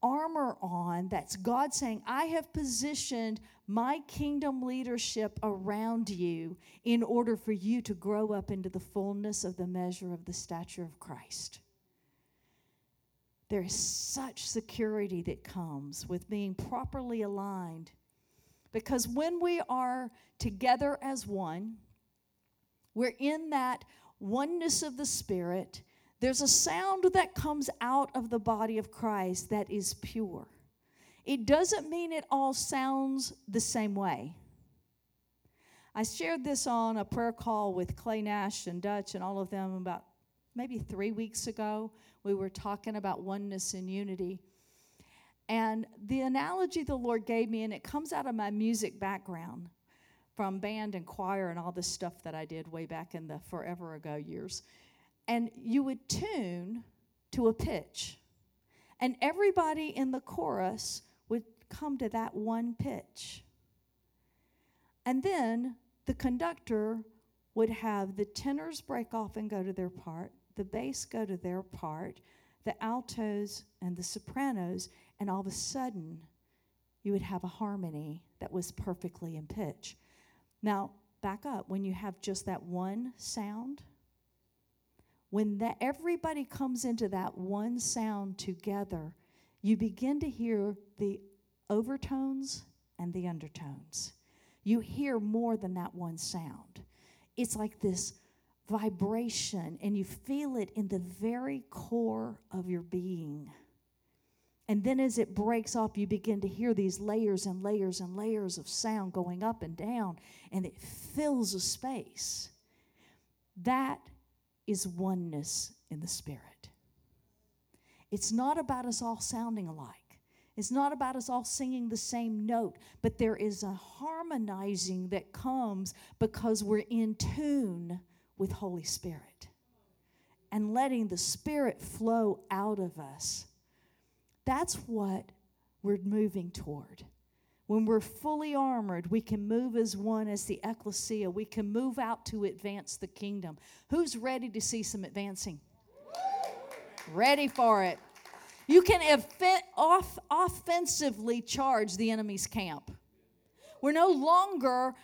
armor on that's God saying, I have positioned my kingdom leadership around you in order for you to grow up into the fullness of the measure of the stature of Christ. There is such security that comes with being properly aligned. Because when we are together as one, we're in that oneness of the Spirit. There's a sound that comes out of the body of Christ that is pure. It doesn't mean it all sounds the same way. I shared this on a prayer call with Clay Nash and Dutch and all of them about maybe three weeks ago we were talking about oneness and unity. And the analogy the Lord gave me, and it comes out of my music background from band and choir and all the stuff that I did way back in the forever ago years. And you would tune to a pitch, and everybody in the chorus would come to that one pitch. And then the conductor would have the tenors break off and go to their part, the bass go to their part, the altos and the sopranos, and all of a sudden you would have a harmony that was perfectly in pitch. Now, back up. When you have just that one sound, when that everybody comes into that one sound together, you begin to hear the overtones and the undertones. You hear more than that one sound. It's like this vibration, and you feel it in the very core of your being. And then as it breaks off, you begin to hear these layers and layers and layers of sound going up and down, and it fills a space. That is oneness in the Spirit. It's not about us all sounding alike. It's not about us all singing the same note, but there is a harmonizing that comes because we're in tune with Holy Spirit and letting the Spirit flow out of us. That's what we're moving toward. When we're fully armored, we can move as one, as the ecclesia. We can move out to advance the kingdom. Who's ready to see some advancing? Ready for it. You can off- offensively charge the enemy's camp. We're no longer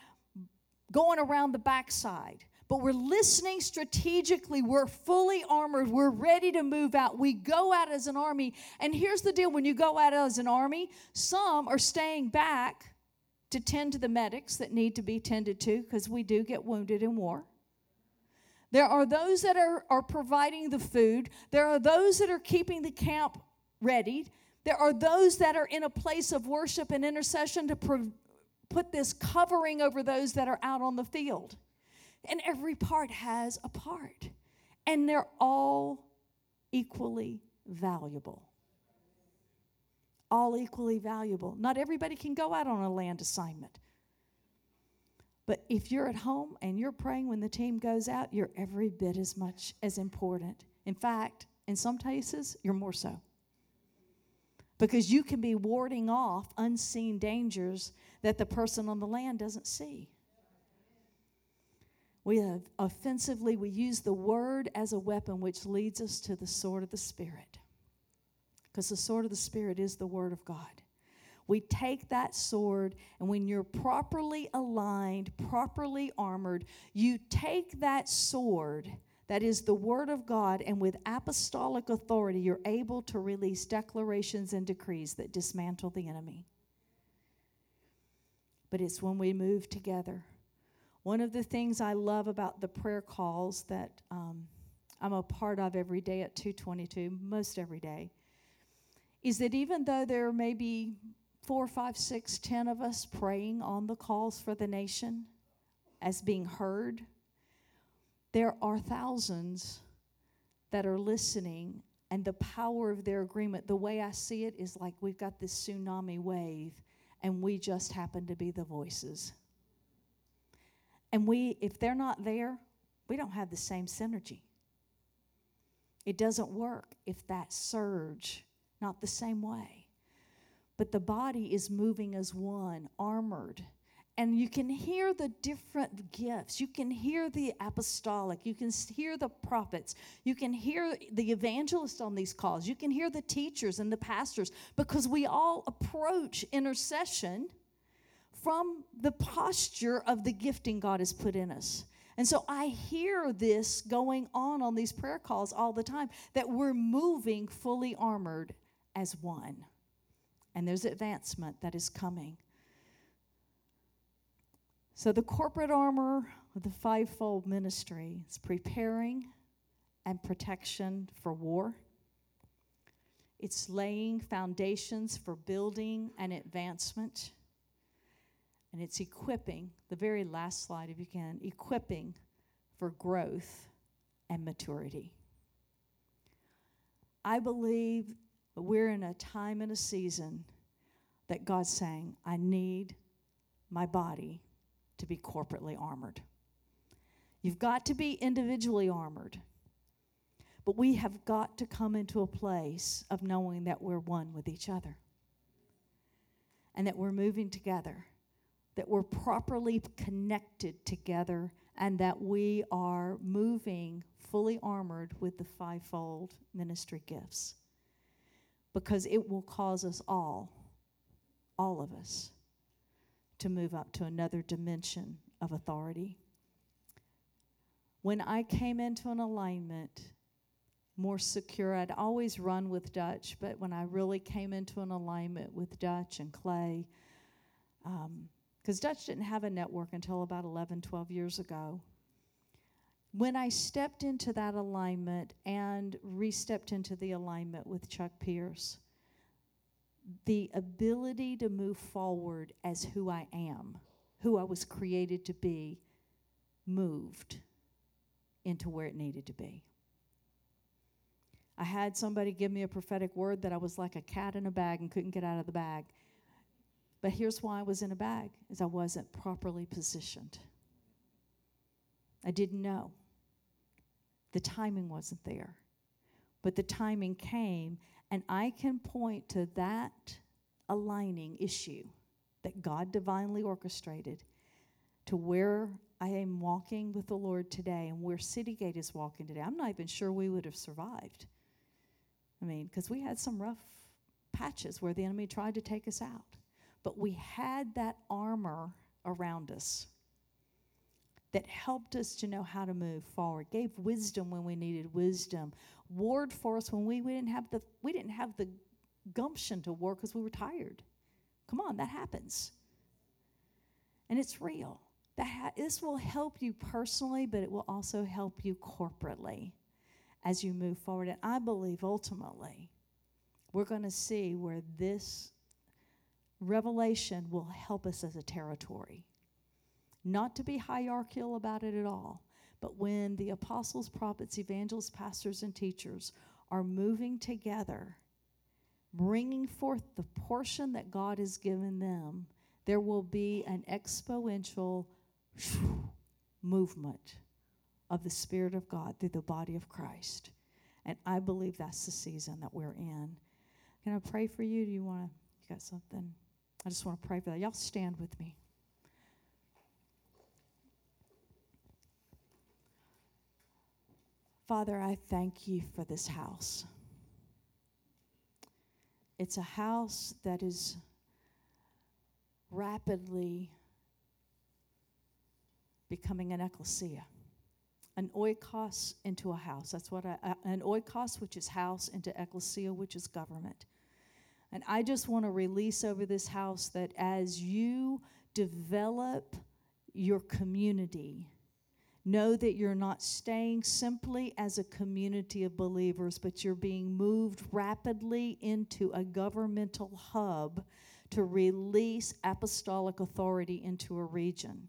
going around the backside but we're listening strategically. We're fully armored. We're ready to move out. We go out as an army. And here's the deal when you go out as an army, some are staying back to tend to the medics that need to be tended to because we do get wounded in war. There are those that are, are providing the food, there are those that are keeping the camp ready. There are those that are in a place of worship and intercession to pro- put this covering over those that are out on the field. And every part has a part. And they're all equally valuable. All equally valuable. Not everybody can go out on a land assignment. But if you're at home and you're praying when the team goes out, you're every bit as much as important. In fact, in some cases, you're more so. Because you can be warding off unseen dangers that the person on the land doesn't see. We have offensively, we use the word as a weapon which leads us to the sword of the Spirit. Because the sword of the Spirit is the word of God. We take that sword, and when you're properly aligned, properly armored, you take that sword that is the Word of God, and with apostolic authority, you're able to release declarations and decrees that dismantle the enemy. But it's when we move together one of the things I love about the prayer calls that um, I'm a part of every day at 222, most every day, is that even though there may be four, five, six, ten of us praying on the calls for the nation as being heard, there are thousands that are listening and the power of their agreement. The way I see it is like we've got this tsunami wave and we just happen to be the voices. And we, if they're not there, we don't have the same synergy. It doesn't work if that surge, not the same way. But the body is moving as one, armored. And you can hear the different gifts. You can hear the apostolic. You can hear the prophets. You can hear the evangelists on these calls. You can hear the teachers and the pastors because we all approach intercession from the posture of the gifting God has put in us. And so I hear this going on on these prayer calls all the time that we're moving fully armored as one. And there's advancement that is coming. So the corporate armor of the fivefold ministry is preparing and protection for war. It's laying foundations for building and advancement and it's equipping, the very last slide, if you can, equipping for growth and maturity. I believe we're in a time and a season that God's saying, I need my body to be corporately armored. You've got to be individually armored, but we have got to come into a place of knowing that we're one with each other and that we're moving together that we're properly connected together and that we are moving fully armored with the fivefold ministry gifts. Because it will cause us all, all of us, to move up to another dimension of authority. When I came into an alignment more secure, I'd always run with Dutch, but when I really came into an alignment with Dutch and Clay, um, because Dutch didn't have a network until about 11, 12 years ago. When I stepped into that alignment and re stepped into the alignment with Chuck Pierce, the ability to move forward as who I am, who I was created to be, moved into where it needed to be. I had somebody give me a prophetic word that I was like a cat in a bag and couldn't get out of the bag. But here's why I was in a bag is I wasn't properly positioned. I didn't know. The timing wasn't there. But the timing came and I can point to that aligning issue that God divinely orchestrated to where I am walking with the Lord today and where City Gate is walking today. I'm not even sure we would have survived. I mean, because we had some rough patches where the enemy tried to take us out. But we had that armor around us that helped us to know how to move forward, gave wisdom when we needed wisdom, warred for us when we, we didn't have the we didn't have the gumption to war because we were tired. Come on, that happens. And it's real. That ha- this will help you personally, but it will also help you corporately as you move forward. And I believe ultimately we're going to see where this revelation will help us as a territory. Not to be hierarchical about it at all, but when the apostles, prophets, evangelists, pastors, and teachers are moving together, bringing forth the portion that God has given them, there will be an exponential movement of the Spirit of God through the body of Christ. And I believe that's the season that we're in. Can I pray for you? Do you want to? You got something? I just want to pray for that. Y'all stand with me. Father, I thank you for this house. It's a house that is rapidly becoming an ecclesia, an oikos into a house. That's what I, uh, an oikos, which is house, into ecclesia, which is government. And I just want to release over this house that as you develop your community, Know that you're not staying simply as a community of believers, but you're being moved rapidly into a governmental hub to release apostolic authority into a region.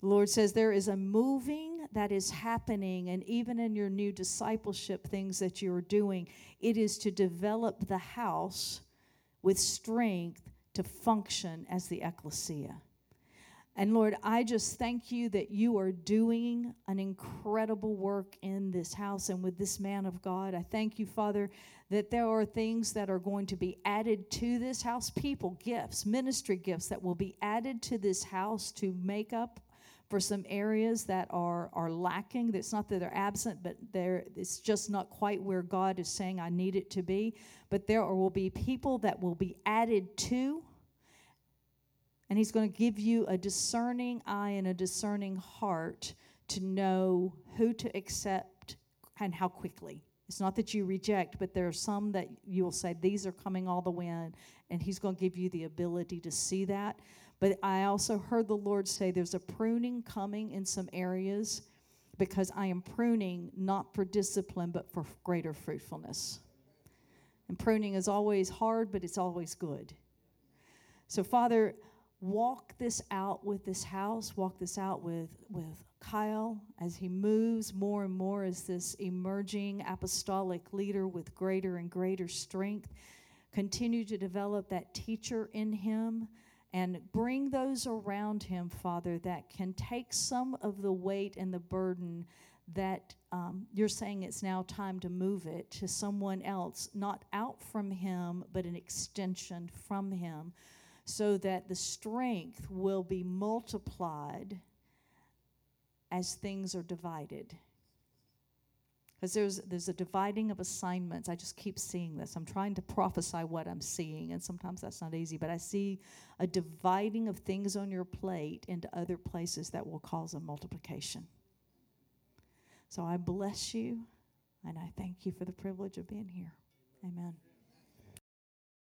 The Lord says there is a moving that is happening, and even in your new discipleship things that you're doing, it is to develop the house with strength to function as the ecclesia. And Lord, I just thank you that you are doing an incredible work in this house and with this man of God. I thank you, Father, that there are things that are going to be added to this house people, gifts, ministry gifts that will be added to this house to make up for some areas that are, are lacking. It's not that they're absent, but they're, it's just not quite where God is saying I need it to be. But there will be people that will be added to and He's going to give you a discerning eye and a discerning heart to know who to accept and how quickly. It's not that you reject, but there are some that you'll say, These are coming all the way in, and He's going to give you the ability to see that. But I also heard the Lord say there's a pruning coming in some areas because I am pruning not for discipline, but for greater fruitfulness. And pruning is always hard, but it's always good. So, Father, walk this out with this house, walk this out with, with Kyle as he moves more and more as this emerging apostolic leader with greater and greater strength. Continue to develop that teacher in him and bring those around him, Father, that can take some of the weight and the burden that um, you're saying it's now time to move it to someone else, not out from him, but an extension from him so that the strength will be multiplied as things are divided. Because there's there's a dividing of assignments. I just keep seeing this. I'm trying to prophesy what I'm seeing, and sometimes that's not easy. But I see a dividing of things on your plate into other places that will cause a multiplication. So I bless you, and I thank you for the privilege of being here. Amen.